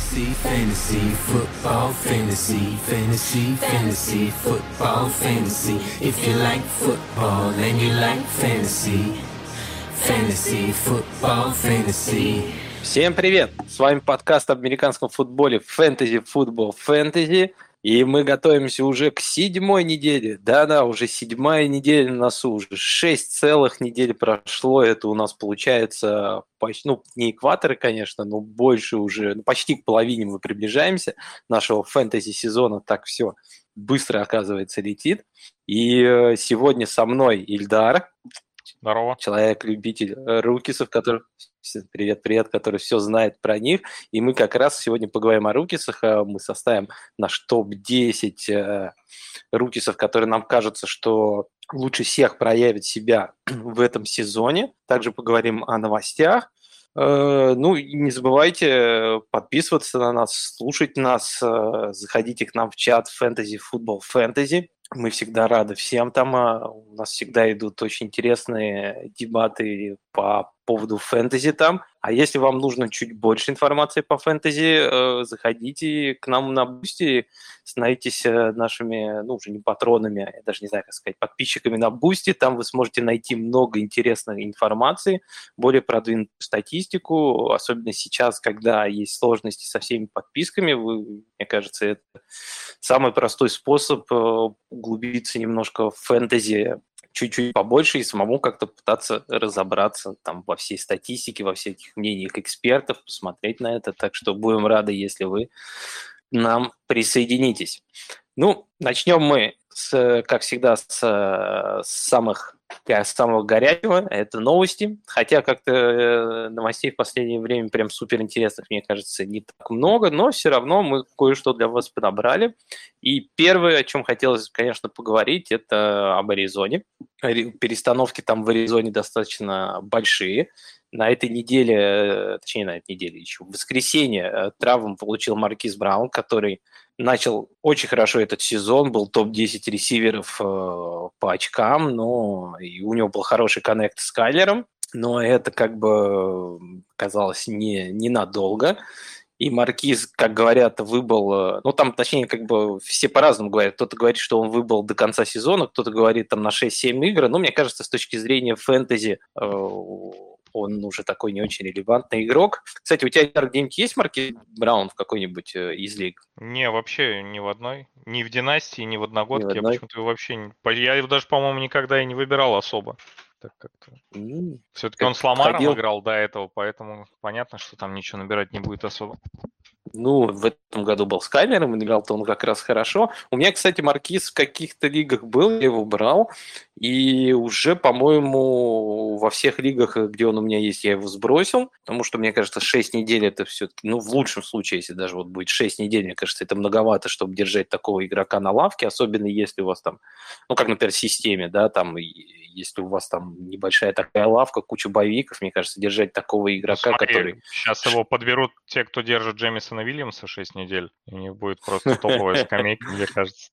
Fantasy, fantasy, football, fantasy, fantasy, fantasy, football, fantasy. If you like football and you like fantasy, fantasy, football, fantasy. Всем привет! С вами подкаст об американском футболе Fantasy Football Fantasy. И мы готовимся уже к седьмой неделе. Да-да, уже седьмая неделя на носу. Уже шесть целых недель прошло. Это у нас получается почти, ну, не экваторы, конечно, но больше уже, ну, почти к половине мы приближаемся нашего фэнтези-сезона. Так все быстро, оказывается, летит. И э, сегодня со мной Ильдар. Здорово. Человек-любитель э, рукисов, который Привет, привет, который все знает про них. И мы как раз сегодня поговорим о рукисах. Э, мы составим наш топ-10 э, рукисов, которые нам кажутся, что лучше всех проявят себя в этом сезоне. Также поговорим о новостях. Э, ну, не забывайте подписываться на нас, слушать нас, заходите к нам в чат Fantasy Football Fantasy. Мы всегда рады всем там. У нас всегда идут очень интересные дебаты по поводу фэнтези там. А если вам нужно чуть больше информации по фэнтези, э, заходите к нам на Бусти, становитесь э, нашими, ну, уже не патронами, я даже не знаю, как сказать, подписчиками на Бусти. Там вы сможете найти много интересной информации, более продвинутую статистику, особенно сейчас, когда есть сложности со всеми подписками. Вы, мне кажется, это самый простой способ э, углубиться немножко в фэнтези чуть-чуть побольше и самому как-то пытаться разобраться там во всей статистике, во всех мнениях экспертов, посмотреть на это. Так что будем рады, если вы нам присоединитесь. Ну, начнем мы, с, как всегда, с, с самых самого горячего, это новости. Хотя как-то э, новостей в последнее время прям супер интересных, мне кажется, не так много, но все равно мы кое-что для вас подобрали. И первое, о чем хотелось, конечно, поговорить, это об Аризоне. Перестановки там в Аризоне достаточно большие. На этой неделе, э, точнее, на этой неделе еще, в воскресенье э, травму получил Маркиз Браун, который начал очень хорошо этот сезон, был топ-10 ресиверов э, по очкам, но и у него был хороший коннект с Кайлером, но это как бы казалось не, ненадолго. И Маркиз, как говорят, выбыл, ну там, точнее, как бы все по-разному говорят. Кто-то говорит, что он выбыл до конца сезона, кто-то говорит там на 6-7 игр. Но мне кажется, с точки зрения фэнтези он уже такой не очень релевантный игрок. Кстати, у тебя где-нибудь есть Марки Браун в какой-нибудь э, из лиг? Не, вообще ни в одной. Ни в Династии, ни в Одногодке. Я почему-то вообще не... Я его даже, по-моему, никогда и не выбирал особо. Так как-то. Mm, Все-таки он с Ламаром ходил... играл до этого, поэтому понятно, что там ничего набирать не будет особо. Ну, в этом году был с камером, играл-то он как раз хорошо. У меня, кстати, Маркиз в каких-то лигах был, я его брал, и уже, по-моему, во всех лигах, где он у меня есть, я его сбросил, потому что, мне кажется, 6 недель это все-таки, ну, в лучшем случае, если даже вот будет 6 недель, мне кажется, это многовато, чтобы держать такого игрока на лавке, особенно если у вас там, ну, как, например, в системе, да, там, если у вас там небольшая такая лавка, куча боевиков, мне кажется, держать такого игрока, Смотри, который... Сейчас его подберут те, кто держит Джеймисона Джона Вильямса 6 недель, и у них будет просто топовая скамейка, мне кажется.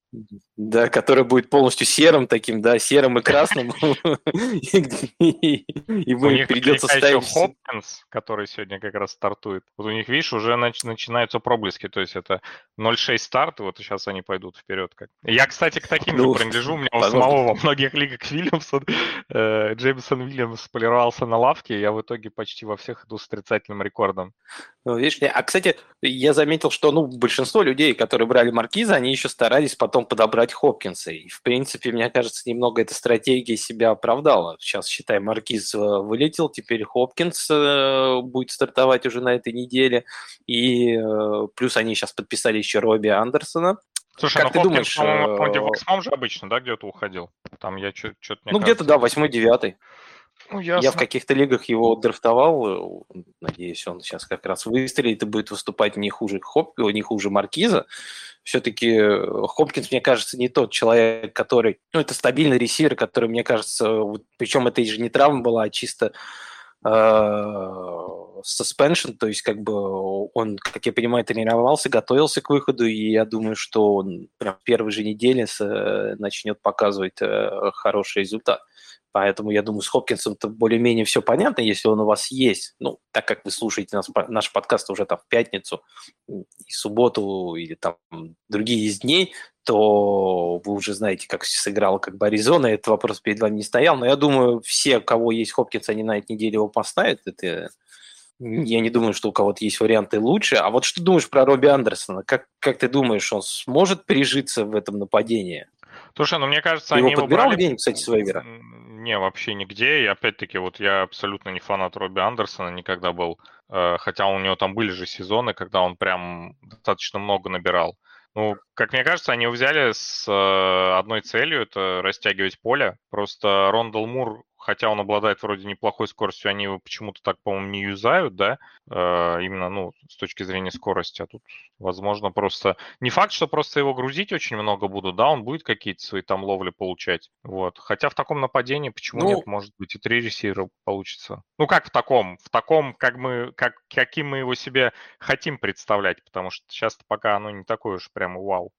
Да, который будет полностью серым таким, да, серым и красным. И мы придется ставить... Хопкинс, который сегодня как раз стартует. Вот у них, видишь, уже начинаются проблески, то есть это 0-6 старт, вот сейчас они пойдут вперед. Я, кстати, к таким же ну, принадлежу. У меня у самого во многих лигах Вильямсон, э, Джеймсон Вильямс полировался на лавке, я в итоге почти во всех иду с отрицательным рекордом. Ну, видишь, а, кстати, я заметил, что ну, большинство людей, которые брали Маркиза, они еще старались потом подобрать Хопкинса. И, в принципе, мне кажется, немного эта стратегия себя оправдала. Сейчас, считай, Маркиз э, вылетел, теперь Хопкинс э, будет стартовать уже на этой неделе. И э, плюс они сейчас подписали еще Робби Андерсона. Слушай, как ну, ты Хопкинс, думаешь... По-моему, по же обычно, да, где-то уходил? Там я что-то... Ну, где-то, да, восьмой-девятый. Ну, Я в каких-то лигах его драфтовал. Надеюсь, он сейчас как раз выстрелит и будет выступать не хуже, Хоп, не хуже Маркиза. Все-таки э, Хопкинс, мне кажется, не тот человек, который... Ну, это стабильный ресивер, который, мне кажется... Вот, причем это же не травма была, а чисто э, suspension, то есть как бы он, как я понимаю, тренировался, готовился к выходу, и я думаю, что он прям в первой же неделе начнет показывать э, хороший результат. Поэтому я думаю, с Хопкинсом-то более-менее все понятно, если он у вас есть. Ну, так как вы слушаете нас, наш подкаст уже там в пятницу, и субботу, или там другие из дней, то вы уже знаете, как сыграла как бы Аризона. Этот вопрос перед вами не стоял. Но я думаю, все, у кого есть Хопкинс, они на этой неделе его поставят. Это я не думаю, что у кого-то есть варианты лучше. А вот что думаешь про Робби Андерсона? Как, как ты думаешь, он сможет прижиться в этом нападении? Слушай, ну мне кажется, ты они его подбирал брали... где-нибудь, кстати, свои игры? Не, вообще нигде. И опять-таки, вот я абсолютно не фанат Робби Андерсона, никогда был. Э, хотя у него там были же сезоны, когда он прям достаточно много набирал. Ну, как мне кажется, они его взяли с э, одной целью, это растягивать поле. Просто Рондал Мур хотя он обладает вроде неплохой скоростью, они его почему-то так, по-моему, не юзают, да, э, именно, ну, с точки зрения скорости, а тут, возможно, просто... Не факт, что просто его грузить очень много будут, да, он будет какие-то свои там ловли получать, вот. Хотя в таком нападении почему ну, нет, может быть, и три ресивера получится. Ну, как в таком? В таком, как мы, как, каким мы его себе хотим представлять, потому что сейчас пока оно не такое уж прямо вау.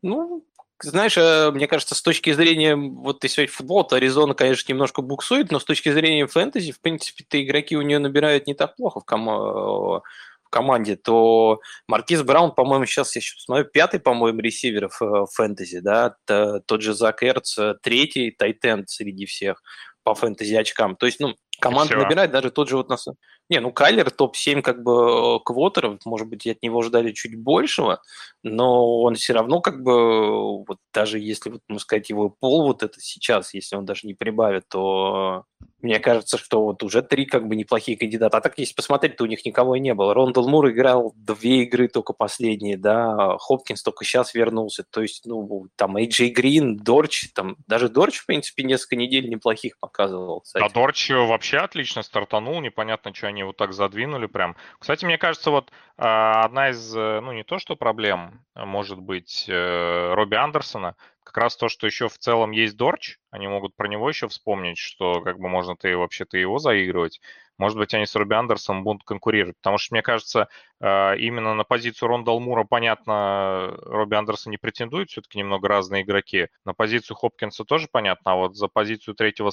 Ну, знаешь, э, мне кажется, с точки зрения, вот ты сегодня футбол, то Аризона, конечно, немножко буксует, но с точки зрения фэнтези, в принципе-то игроки у нее набирают не так плохо в, ком- в команде, то Маркиз Браун, по-моему, сейчас, я еще посмотрю, пятый, по-моему, ресивер в фэнтези, да, тот же Зак Эрц, третий тайтенд среди всех по фэнтези очкам. То есть, ну, команда набирает даже тот же вот нас. Не, ну Кайлер топ-7 как бы квотеров, может быть, от него ждали чуть большего, но он все равно как бы, вот даже если, вот, можно сказать, его пол вот это сейчас, если он даже не прибавит, то мне кажется, что вот уже три как бы неплохие кандидата. А так, если посмотреть, то у них никого и не было. Рондал Мур играл две игры только последние, да, Хопкинс только сейчас вернулся. То есть, ну, там Эйджей Грин, Дорч, там даже Дорч, в принципе, несколько недель неплохих показывал. Кстати. А Дорч вообще отлично стартанул, непонятно, что они вот так задвинули прям. Кстати, мне кажется, вот а, одна из, э, ну, не то что проблем, а, может быть, э, Робби Андерсона, как раз то, что еще в целом есть Дорч, они могут про него еще вспомнить, что как бы можно ты вообще-то его заигрывать. Может быть, они с Робби Андерсом будут конкурировать, потому что, мне кажется, а, именно на позицию Ронда Алмура, понятно, Робби Андерсон не претендует, все-таки немного разные игроки. На позицию Хопкинса тоже понятно, а вот за позицию третьего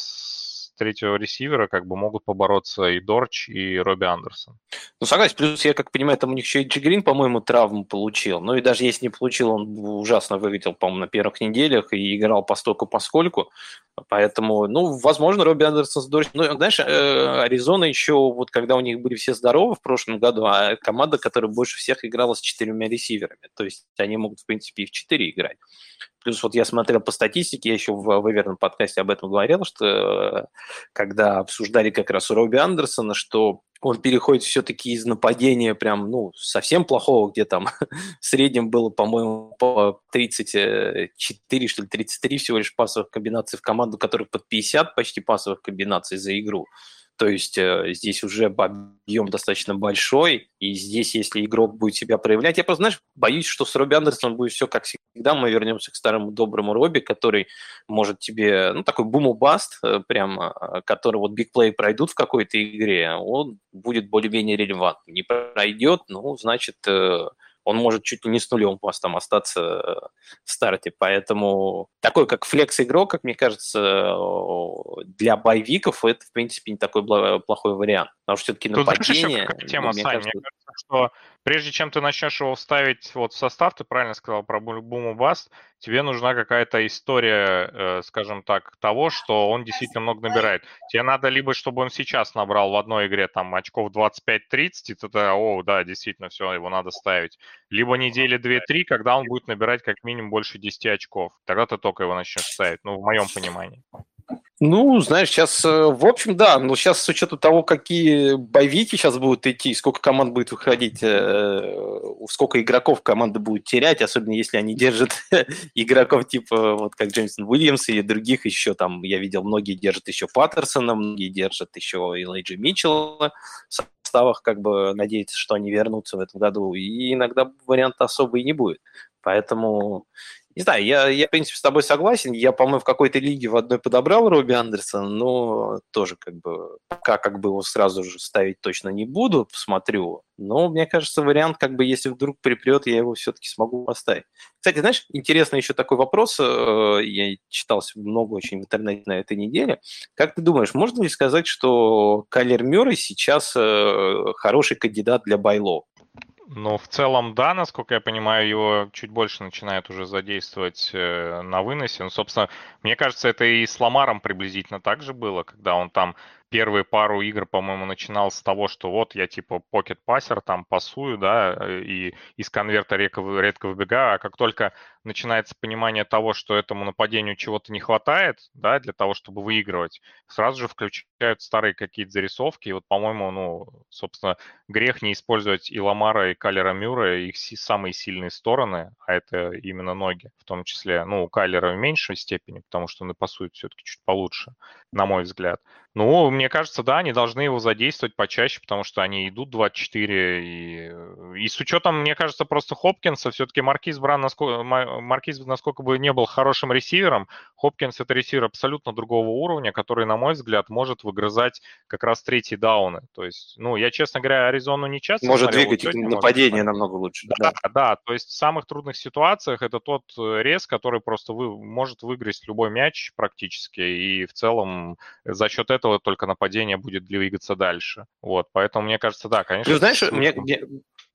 третьего ресивера как бы могут побороться и Дорч, и Робби Андерсон. Ну, согласен. Плюс, я как понимаю, там у них еще и Джигрин, по-моему, травму получил. Ну, и даже если не получил, он ужасно выглядел, по-моему, на первых неделях и играл постольку поскольку. Поэтому, ну, возможно, Робби Андерсон с Дорч... Ну, знаешь, э, Аризона еще, вот когда у них были все здоровы в прошлом году, а команда, которая больше всех играла с четырьмя ресиверами. То есть они могут, в принципе, и в четыре играть. Плюс вот я смотрел по статистике, я еще в выверенном подкасте об этом говорил, что э, когда обсуждали как раз у Робби Андерсона, что он переходит все-таки из нападения прям, ну, совсем плохого, где там в среднем было, по-моему, по 34, что ли, 33 всего лишь пасовых комбинаций в команду, которых под 50 почти пасовых комбинаций за игру. То есть э, здесь уже объем достаточно большой, и здесь, если игрок будет себя проявлять, я просто, знаешь, боюсь, что с Робби Андерсоном будет все как всегда, мы вернемся к старому доброму Робби, который может тебе, ну, такой бум-баст, э, прям, э, который вот бигплей пройдут в какой-то игре, он будет более-менее релевантным. Не пройдет, ну, значит, э, он может чуть ли не с нулем постом остаться э, в старте. Поэтому такой, как флекс-игрок, как мне кажется, для боевиков это, в принципе, не такой плохой вариант. Потому что все-таки нападение... Тут, знаешь, тема, ну, Сань, кажется... мне кажется, что прежде чем ты начнешь его вставить вот в состав, ты правильно сказал про Буму Баст, тебе нужна какая-то история, э, скажем так, того, что он действительно много набирает. Тебе надо либо, чтобы он сейчас набрал в одной игре там очков 25-30, и тогда, о, да, действительно, все, его надо ставить. Либо недели 2-3, когда он будет набирать как минимум больше 10 очков. Тогда ты только его начнешь ставить, ну, в моем понимании. Ну, знаешь, сейчас, э, в общем, да, но сейчас с учетом того, какие боевики сейчас будут идти, сколько команд будет выходить, э, сколько игроков команда будет терять, особенно если они держат игроков типа вот как Джеймсон Уильямс или других еще там, я видел, многие держат еще Паттерсона, многие держат еще Элайджи Митчелла в составах, как бы надеяться, что они вернутся в этом году, и иногда варианта особо и не будет. Поэтому не знаю, я, я, в принципе, с тобой согласен. Я, по-моему, в какой-то лиге в одной подобрал Робби Андерсона, но тоже как бы пока как бы его сразу же ставить точно не буду, посмотрю. Но мне кажется, вариант, как бы, если вдруг припрет, я его все-таки смогу поставить. Кстати, знаешь, интересный еще такой вопрос. Э, я читался много очень в интернете на этой неделе. Как ты думаешь, можно ли сказать, что Калер Мюррей сейчас э, хороший кандидат для Байло? Ну, в целом, да, насколько я понимаю, его чуть больше начинают уже задействовать э, на выносе. Ну, собственно, мне кажется, это и с Ламаром приблизительно так же было, когда он там первые пару игр, по-моему, начинал с того, что вот я типа покет пассер, там пасую, да, э, и из конверта редко, редко выбегаю, а как только начинается понимание того, что этому нападению чего-то не хватает, да, для того, чтобы выигрывать, сразу же включают старые какие-то зарисовки. И вот, по-моему, ну, собственно, грех не использовать и Ламара, и Калера Мюра, их самые сильные стороны, а это именно ноги, в том числе, ну, у Калера в меньшей степени, потому что он и пасует все-таки чуть получше, на мой взгляд. Ну, мне кажется, да, они должны его задействовать почаще, потому что они идут 24. И, и с учетом, мне кажется, просто Хопкинса, все-таки Маркиз Бран, насколько, Маркиз, насколько бы не был хорошим ресивером, Хопкинс это ресивер абсолютно другого уровня, который, на мой взгляд, может выгрызать как раз третьи дауны. То есть, ну, я, честно говоря, Аризону не часто Может смотрел, двигать сегодня, нападение может, намного лучше. Да, да, да, то есть в самых трудных ситуациях это тот э, рез, который просто вы, может выиграть любой мяч практически, и в целом за счет этого только нападение будет двигаться дальше. Вот, поэтому мне кажется, да, конечно. Ты знаешь, мне, мне,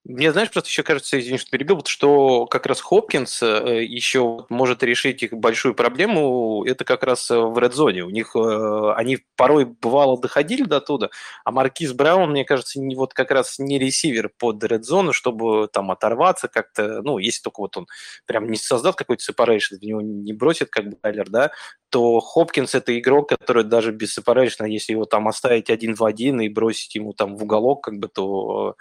мне, знаешь, просто еще кажется, извини, что перебил, что как раз Хопкинс э, еще может решить их большую проблему, это как раз э, в редзоне. У них э, они порой бывало доходили до туда, а Маркиз Браун, мне кажется, не, вот как раз не ресивер под редзону, чтобы там оторваться как-то, ну, если только вот он прям не создаст какой-то separation, в него не бросит как Байлер, да, то Хопкинс это игрок, который даже separation, если его там оставить один в один и бросить ему там в уголок, как бы, то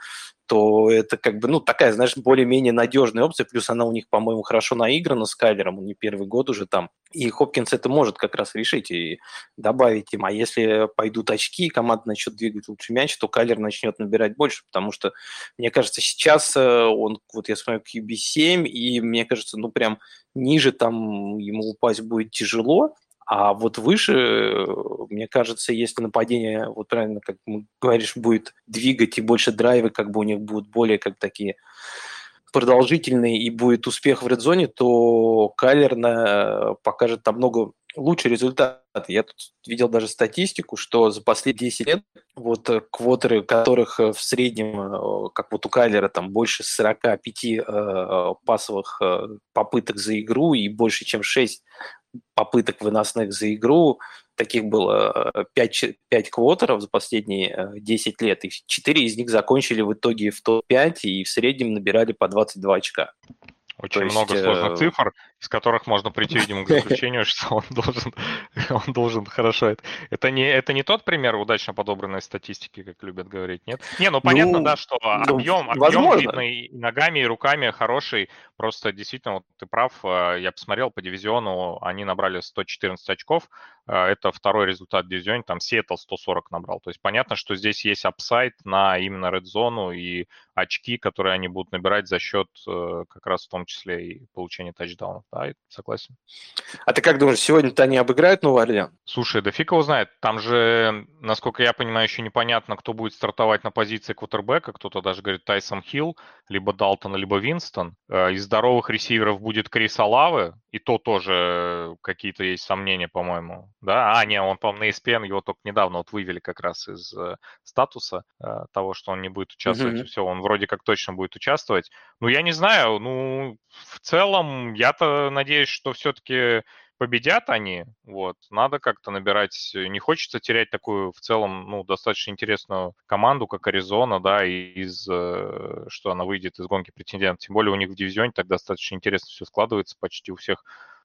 то это как бы, ну, такая, знаешь, более-менее надежная опция, плюс она у них, по-моему, хорошо наиграна с Кайлером, у них первый год уже там, и Хопкинс это может как раз решить и добавить им, а если пойдут очки, команда начнет двигать лучше мяч, то Кайлер начнет набирать больше, потому что, мне кажется, сейчас э, он, вот я смотрю, QB7, и мне кажется, ну, прям ниже там ему упасть будет тяжело, а вот выше, мне кажется, если нападение, вот правильно, как говоришь, будет двигать и больше драйвы, как бы у них будут более как такие продолжительные и будет успех в редзоне, то Кайлер на, покажет намного лучший результат. Я тут видел даже статистику, что за последние 10 лет вот квотеры, которых в среднем, как вот у Кайлера, там больше 45 э, пасовых э, попыток за игру и больше, чем 6 попыток выносных за игру. Таких было 5, э, 5 квотеров за последние 10 э, лет, и 4 из них закончили в итоге в топ-5 и в среднем набирали по 22 очка. Очень То много есть, сложных э... цифр, из которых можно прийти, видимо, к заключению, что он должен, он должен хорошо. Это, это, не, это не тот пример удачно подобранной статистики, как любят говорить, нет? Не, ну понятно, ну, да, что ну, объем, объем видно и ногами, и руками хороший. Просто действительно, вот ты прав, э, я посмотрел по дивизиону, они набрали 114 очков, это второй результат дивизиона, там Сиэтл 140 набрал. То есть понятно, что здесь есть upside на именно red zone у и очки, которые они будут набирать за счет э, как раз в том числе и получения тачдаунов. Да, согласен. А ты как думаешь, сегодня-то они обыграют Новый Орлеан? Слушай, да фиг его знает. Там же, насколько я понимаю, еще непонятно, кто будет стартовать на позиции квотербека. Кто-то даже говорит Тайсон Хилл, либо Далтон, либо Винстон. Э, из здоровых ресиверов будет Крис Алавы, и то тоже какие-то есть сомнения, по-моему. Да, а, не, он, по-моему, на ESPN его только недавно вот вывели как раз из э, статуса э, того, что он не будет участвовать. Mm-hmm. Все, он вроде как точно будет участвовать. Ну, я не знаю, ну, в целом, я-то надеюсь, что все-таки победят они, вот, надо как-то набирать, не хочется терять такую в целом, ну, достаточно интересную команду, как Аризона, да, из, э, что она выйдет из гонки претендентов, тем более у них в дивизионе так достаточно интересно все складывается, почти у всех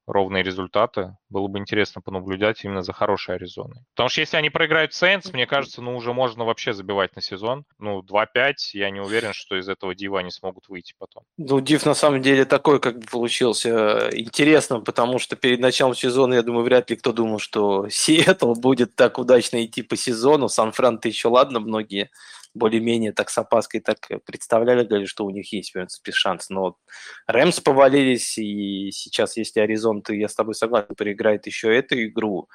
ровные результаты. Было бы интересно понаблюдать именно за хорошей Аризоной. Потому что если они проиграют Сейнс, мне кажется, ну уже можно вообще забивать на сезон. Ну, 2-5, я не уверен, что из этого дива они смогут выйти потом. Ну, див на самом деле такой как бы получился интересно, потому что перед началом сезона, я думаю, вряд ли кто думал, что Сиэтл будет так удачно идти по сезону. Сан-Фран-то еще ладно, многие более-менее так с опаской так представляли, говорили, что у них есть, в принципе, шанс. Но Рэмс повалились, и сейчас, если Аризон, ты, я с тобой согласен, проиграет еще эту игру,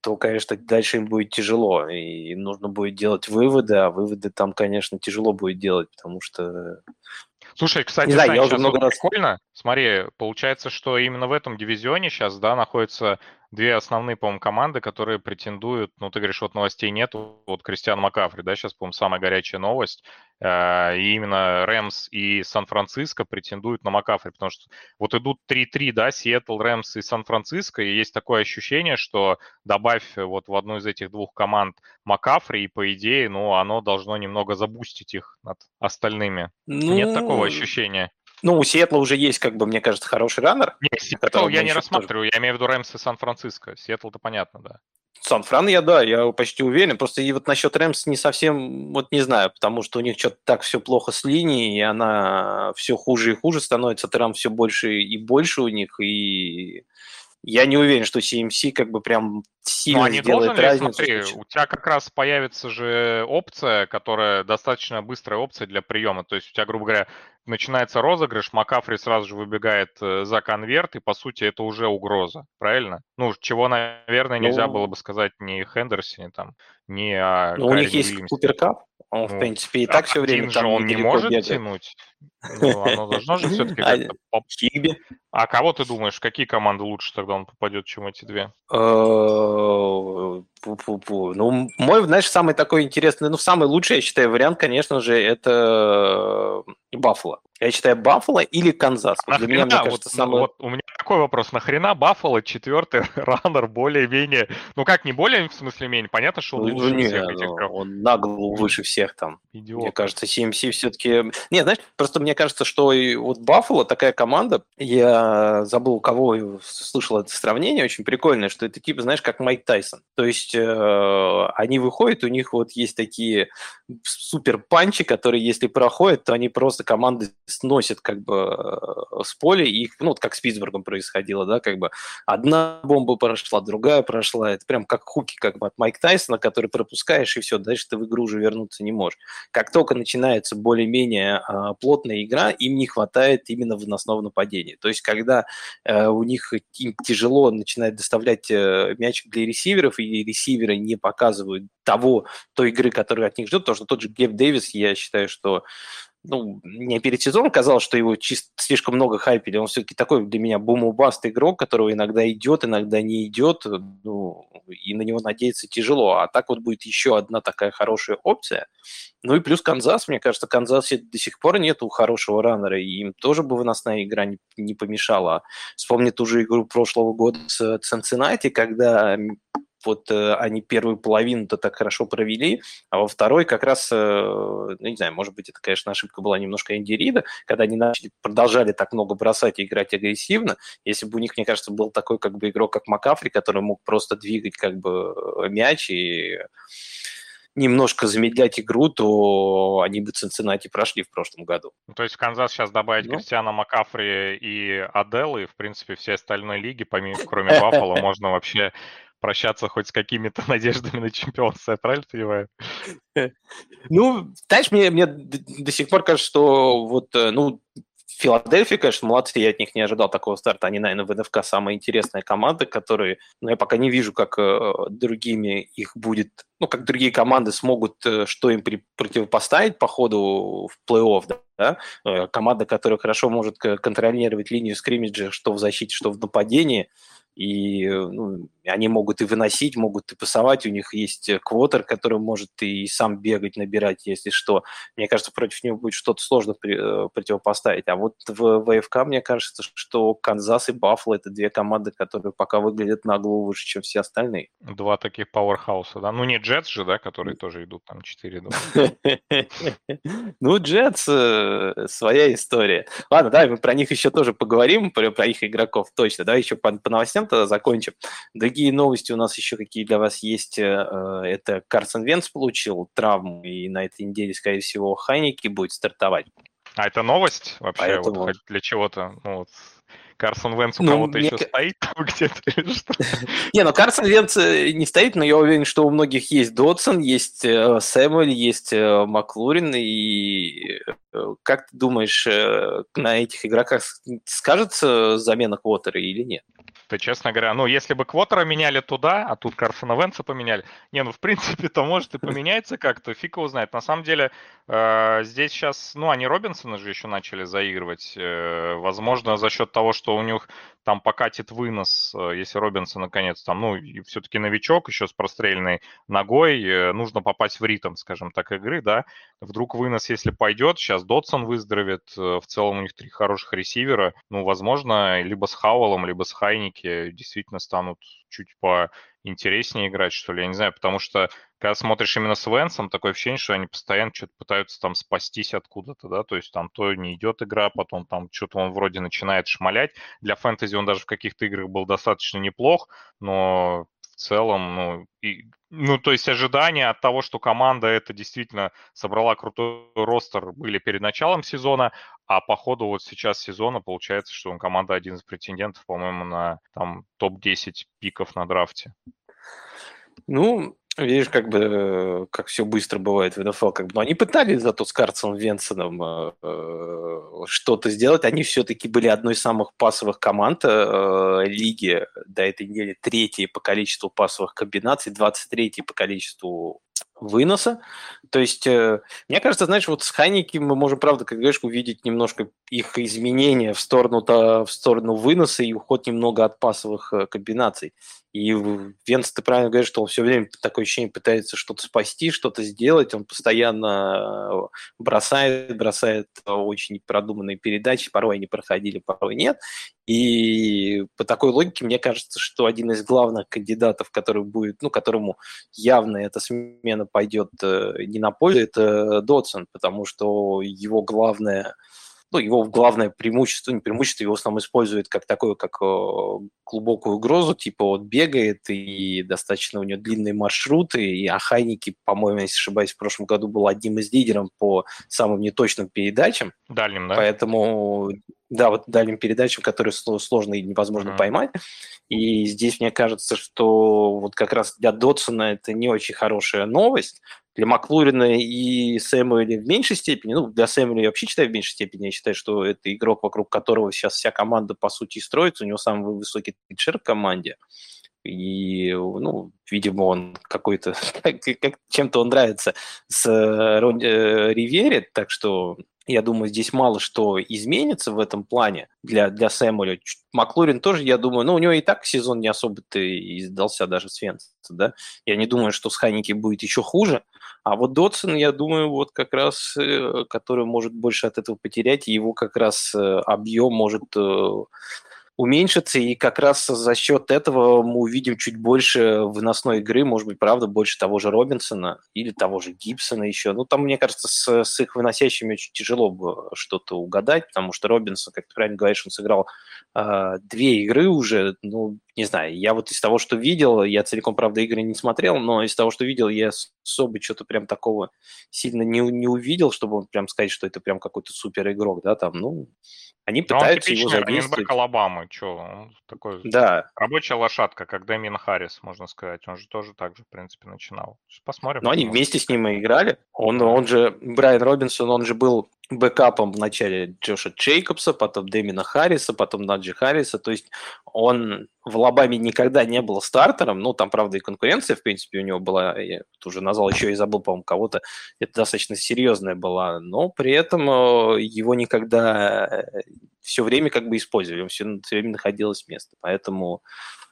то, конечно, дальше им будет тяжело, и им нужно будет делать выводы, а выводы там, конечно, тяжело будет делать, потому что... Слушай, кстати, не знаю, я уже много раз... прикольно. Смотри, получается, что именно в этом дивизионе сейчас, да, находится две основные, по-моему, команды, которые претендуют, ну, ты говоришь, вот новостей нету, вот Кристиан Макафри, да, сейчас, по-моему, самая горячая новость, э, и именно Рэмс и Сан-Франциско претендуют на Макафри, потому что вот идут 3-3, да, Сиэтл, Рэмс и Сан-Франциско, и есть такое ощущение, что добавь вот в одну из этих двух команд Макафри, и по идее, ну, оно должно немного забустить их над остальными. Ну... Нет такого ощущения? Ну, у Сиэтла уже есть, как бы, мне кажется, хороший раннер. Нет, Сиэтл я не рассматриваю, тоже... я имею в виду Рэмс и Сан-Франциско. Сиэтл-то понятно, да. Сан-Фран я, да, я почти уверен. Просто и вот насчет Рэмс не совсем, вот не знаю, потому что у них что-то так все плохо с линией, и она все хуже и хуже становится, трам все больше и больше у них, и я не уверен, что CMC как бы прям сильно ну, сделает разницу. Смотри, у тебя как раз появится же опция, которая достаточно быстрая опция для приема. То есть у тебя, грубо говоря, начинается розыгрыш, Макафри сразу же выбегает э, за конверт, и по сути это уже угроза, правильно? Ну, чего, наверное, нельзя ну, было бы сказать ни Хендерсоне, там, ни о Ну, у них есть Купер Кап, он, ну, в принципе, и так все время же он не может бегает. тянуть. Ну, оно должно же все-таки а как-то... А кого ты думаешь, какие команды лучше тогда он попадет, чем эти две? Э, ну, мой, знаешь, самый такой интересный, ну, самый лучший, я считаю, вариант, конечно же, это Баффало. Я считаю, Баффало или Канзас. Нахрена? Для меня, мне кажется, вот, самый... вот у меня такой вопрос. Нахрена Баффало четвертый раннер более-менее... Ну как, не более, в смысле, менее? Понятно, что он ну, лучше не, всех этих ну, Он на голову выше всех там. Идиот. Мне кажется, CMC все-таки... Нет, знаешь, просто мне кажется, что и вот Баффало такая команда, я забыл, у кого слышал это сравнение, очень прикольное, что это типа, знаешь, как Майк Тайсон. То есть э, они выходят, у них вот есть такие супер панчи, которые, если проходят, то они просто команды сносят как бы э, с поля, и их, ну, вот как с Питтсбургом происходило, да, как бы одна бомба прошла, другая прошла, это прям как хуки как бы от Майк Тайсона, который пропускаешь, и все, дальше ты в игру уже вернуться не можешь. Как только начинается более-менее э, плотная игра, им не хватает именно выносного нападения. То есть, когда э, у них им тяжело начинает доставлять э, мячик для ресиверов, и ресиверы не показывают того, той игры, которую от них ждут, потому что тот же Геб Дэвис, я считаю, что ну, мне перед сезоном казалось, что его чисто слишком много хайпили. Он все-таки такой для меня бум-убаст игрок, которого иногда идет, иногда не идет, ну, и на него надеяться тяжело. А так вот будет еще одна такая хорошая опция. Ну и плюс Канзас, мне кажется, Канзасе до сих пор нету хорошего раннера, и им тоже бы выносная игра не, не помешала. Вспомни ту же игру прошлого года с Цинциннати, когда вот э, они первую половину-то так хорошо провели, а во второй как раз, э, ну, не знаю, может быть, это, конечно, ошибка была немножко Энди Рида, когда они начали, продолжали так много бросать и играть агрессивно. Если бы у них, мне кажется, был такой как бы игрок, как Макафри, который мог просто двигать как бы э, мяч и немножко замедлять игру, то они бы Цинциннати прошли в прошлом году. Ну, то есть в Канзас сейчас добавить ну. Кристиана Макафри и Аделы, и, в принципе, все остальные лиги, помимо, кроме Баффала, можно вообще прощаться хоть с какими-то надеждами на чемпионство, я правильно понимаю? Ну, знаешь, мне, мне до сих пор кажется, что вот, э, ну, Филадельфия, конечно, молодцы, я от них не ожидал такого старта. Они, наверное, в НФК самая интересная команда, которые, ну, я пока не вижу, как э, другими их будет, ну, как другие команды смогут, э, что им при, противопоставить по ходу в плей-офф, да, да? Э, команда, которая хорошо может контролировать линию скриммиджа, что в защите, что в нападении, и ну, они могут и выносить, могут и пасовать, у них есть квотер, который может и сам бегать, набирать, если что. Мне кажется, против него будет что-то сложно при, э, противопоставить. А вот в ВФК, мне кажется, что Канзас и Баффало – это две команды, которые пока выглядят на голову выше, чем все остальные. Два таких пауэрхауса, да? Ну, не Джетс же, да, которые тоже идут там 4-2. Ну, Джетс э, своя история. Ладно, давай мы про них еще тоже поговорим, про их игроков точно. Давай еще по новостям тогда закончим. Другие новости у нас еще какие для вас есть. Э, это Карсон Венц получил травму, и на этой неделе, скорее всего, Хайники будет стартовать. А это новость вообще? Поэтому... Вот для чего-то? Ну, вот Карсон Венс у ну, кого-то еще стоит там где-то или что? Не, ну Карсон Венс э, не стоит, но я уверен, что у многих есть Додсон, есть э, Сэмюэль, есть э, Маклурин, и как ты думаешь, на этих игроках скажется замена Квотера или нет? То, честно говоря, ну, если бы Квотера меняли туда, а тут Карсона Венса поменяли, не, ну, в принципе, то может и поменяется как-то, фиг его знает. На самом деле, э, здесь сейчас, ну, они Робинсона же еще начали заигрывать. Э, возможно, за счет того, что у них там покатит вынос, э, если Робинсон, наконец, там, ну, все-таки новичок, еще с прострельной ногой, э, нужно попасть в ритм, скажем так, игры, да. Вдруг вынос, если пойдет, сейчас Дотсон выздоровеет, э, в целом у них три хороших ресивера, ну, возможно, либо с Хауэлом, либо с Хайни соперники действительно станут чуть поинтереснее играть, что ли, я не знаю, потому что когда смотришь именно с Венсом, такое ощущение, что они постоянно что-то пытаются там спастись откуда-то, да, то есть там то не идет игра, потом там что-то он вроде начинает шмалять. Для фэнтези он даже в каких-то играх был достаточно неплох, но целом, ну, и, ну, то есть ожидания от того, что команда это действительно собрала крутой ростер, были перед началом сезона, а по ходу вот сейчас сезона получается, что он команда один из претендентов, по-моему, на там топ-10 пиков на драфте. Ну, Видишь, как бы, как все быстро бывает в НФЛ, как бы, но они пытались зато с Карсоном Венсоном э, э, что-то сделать. Они все-таки были одной из самых пасовых команд э, лиги до этой недели, третьей по количеству пасовых комбинаций, 23 по количеству выноса. То есть, э, мне кажется, знаешь, вот с Хайники мы можем, правда, как говоришь, увидеть немножко их изменения в сторону, -то, в сторону выноса и уход немного от пасовых э, комбинаций. И Венс, ты правильно говоришь, что он все время такое ощущение пытается что-то спасти, что-то сделать, он постоянно э, бросает, бросает очень продуманные передачи, порой они проходили, порой нет. И по такой логике мне кажется, что один из главных кандидатов, который будет, ну, которому явно эта смена пойдет э, не на пользу, это Додсон, потому что его главное ну, его главное преимущество, не преимущество, его в основном использует как такое, как э, глубокую угрозу, типа вот бегает, и достаточно у него длинные маршруты, и Ахайники, по-моему, если ошибаюсь, в прошлом году был одним из лидеров по самым неточным передачам. Дальним, да? Поэтому, да, вот дальним передачам, которые сложно и невозможно mm-hmm. поймать. И здесь мне кажется, что вот как раз для Дотсона это не очень хорошая новость, для Маклурина и Сэмюэля в меньшей степени. Ну, для Сэмюэля я вообще считаю в меньшей степени. Я считаю, что это игрок, вокруг которого сейчас вся команда, по сути, строится. У него самый высокий трейдшер в команде. И, ну, видимо, он какой-то, как, как, чем-то он нравится с э, э, Ривери, так что я думаю, здесь мало что изменится в этом плане для, для Сэмуэля. Маклурин тоже, я думаю, ну, у него и так сезон не особо-то и сдался даже с Венца, да. Я не думаю, что с Хайники будет еще хуже. А вот Дотсон, я думаю, вот как раз, э, который может больше от этого потерять, его как раз э, объем может э, уменьшится, и как раз за счет этого мы увидим чуть больше выносной игры, может быть, правда, больше того же Робинсона или того же Гибсона еще. Ну, там, мне кажется, с, с их выносящими очень тяжело бы что-то угадать, потому что Робинсон, как ты правильно говоришь, он сыграл э, две игры уже, ну, не знаю, я вот из того, что видел, я целиком, правда, игры не смотрел, но из того, что видел, я особо что-то прям такого сильно не, не увидел, чтобы прям сказать, что это прям какой-то супер игрок, да, там, ну, они пытаются его задействовать. Алабамы, что, он такой да. рабочая лошадка, как Дэмин Харрис, можно сказать. Он же тоже так же, в принципе, начинал. Посмотрим. Но они вместе с ним и играли. Он, он же, Брайан Робинсон, он же был бэкапом в начале Джоша Джейкобса, потом Дэмина Харриса, потом Наджи Харриса. То есть он в Лабаме никогда не был стартером. Ну, там, правда, и конкуренция, в принципе, у него была, я уже назвал еще и забыл, по-моему, кого-то. Это достаточно серьезная была. Но при этом э, его никогда э, все время как бы использовали. Он все, все время находилось место. Поэтому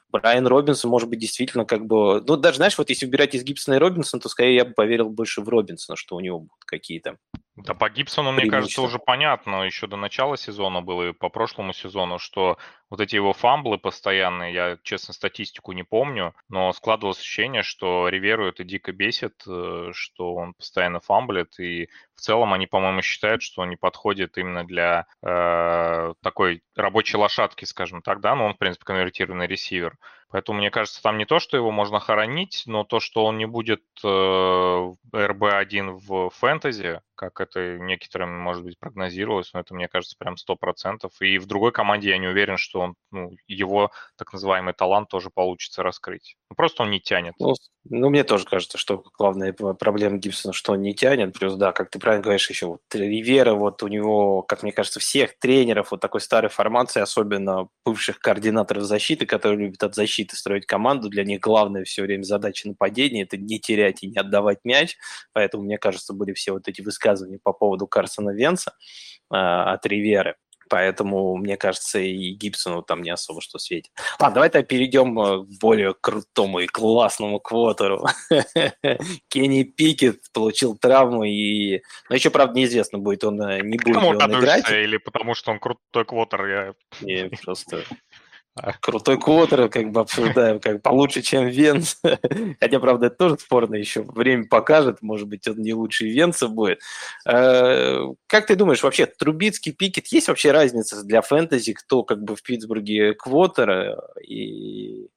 Брайан Робинсон, может быть, действительно как бы... Ну, даже, знаешь, вот если убирать из Гибсона и Робинсона, то скорее я бы поверил больше в Робинсона, что у него будут какие-то да, по Гибсону, мне кажется, уже понятно, еще до начала сезона было и по прошлому сезону, что вот эти его фамблы постоянные, я, честно, статистику не помню, но складывалось ощущение, что Риверу это дико бесит, э, что он постоянно фамблит, и в целом они, по-моему, считают, что он не подходит именно для э, такой рабочей лошадки, скажем так, да, но он, в принципе, конвертированный ресивер. Поэтому, мне кажется, там не то, что его можно хоронить, но то, что он не будет э, РБ-1 в фэнтези, как это некоторым, может быть, прогнозировалось, но это, мне кажется, прям 100%. И в другой команде я не уверен, что он, ну, его так называемый талант тоже получится раскрыть. Ну, просто он не тянет. Ну, ну, мне тоже кажется, что главная проблема Гибсона, что он не тянет. Плюс, да, как ты правильно говоришь, еще вот Ривера, вот у него, как мне кажется, всех тренеров вот такой старой формации, особенно бывших координаторов защиты, которые любят от защиты строить команду, для них главная все время задача нападения – это не терять и не отдавать мяч. Поэтому, мне кажется, были все вот эти высказывания по поводу Карсона Венца э, от Риверы. Поэтому, мне кажется, и Гибсону там не особо что светит. Ладно, давай-то перейдем э, к более крутому и классному квотеру. Кенни Пикет получил травму, и... Но еще, правда, неизвестно, будет он, э, не будет ли он играть. Или потому что он крутой квотер, я... Не, просто крутой квотер, как бы обсуждаем, как получше, чем Венс. Хотя, правда, это тоже спорно еще. Время покажет, может быть, он не лучший Венса будет. Э, как ты думаешь, вообще, Трубицкий, Пикет, есть вообще разница для фэнтези, кто как бы в Питтсбурге квотер и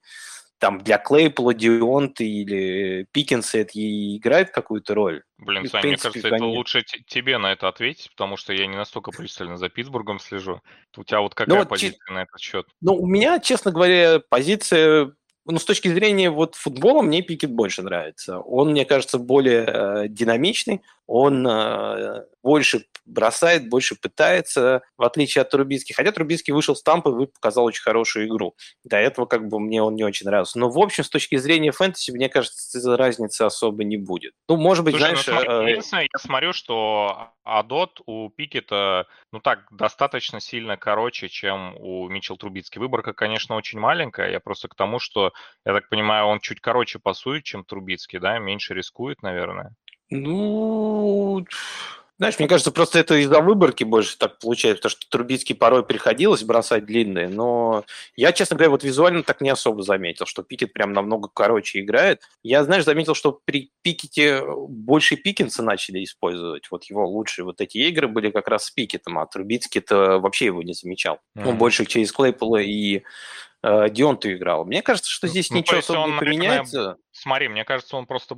там для Клейпла, Дионта или Пикинса это и играет какую-то роль? Блин, Сань, мне кажется, это лучше тебе на это ответить, потому что я не настолько пристально за Питтсбургом слежу. У тебя вот какая ну, позиция ч... на этот счет? Ну, у меня, честно говоря, позиция ну, с точки зрения вот футбола мне Пикет больше нравится. Он, мне кажется, более э, динамичный, он э, больше бросает, больше пытается, в отличие от Трубицки. Хотя Трубицкий вышел с Тампы и показал очень хорошую игру. До этого как бы мне он не очень нравился. Но, в общем, с точки зрения фэнтези, мне кажется, разницы особо не будет. Ну, может быть, Слушай, знаешь... Ну, смотри, э... Я смотрю, что Адот у Пикета, ну так, достаточно сильно короче, чем у Мичел Трубицки. Выборка, конечно, очень маленькая. Я просто к тому, что, я так понимаю, он чуть короче пасует, чем Трубицкий, да, меньше рискует, наверное. Ну, знаешь, мне кажется, просто это из-за выборки больше так получается, потому что Трубицкий порой приходилось бросать длинные, но я, честно говоря, вот визуально так не особо заметил, что Пикет прям намного короче играет. Я, знаешь, заметил, что при Пикете больше Пикинса начали использовать. Вот его лучшие вот эти игры были как раз с Пикетом, а Трубицкий-то вообще его не замечал. Mm-hmm. Он больше через Клейпола и Дионту играл. Мне кажется, что здесь ну, ничего особо не поменяется. Наверное, смотри, мне кажется, он просто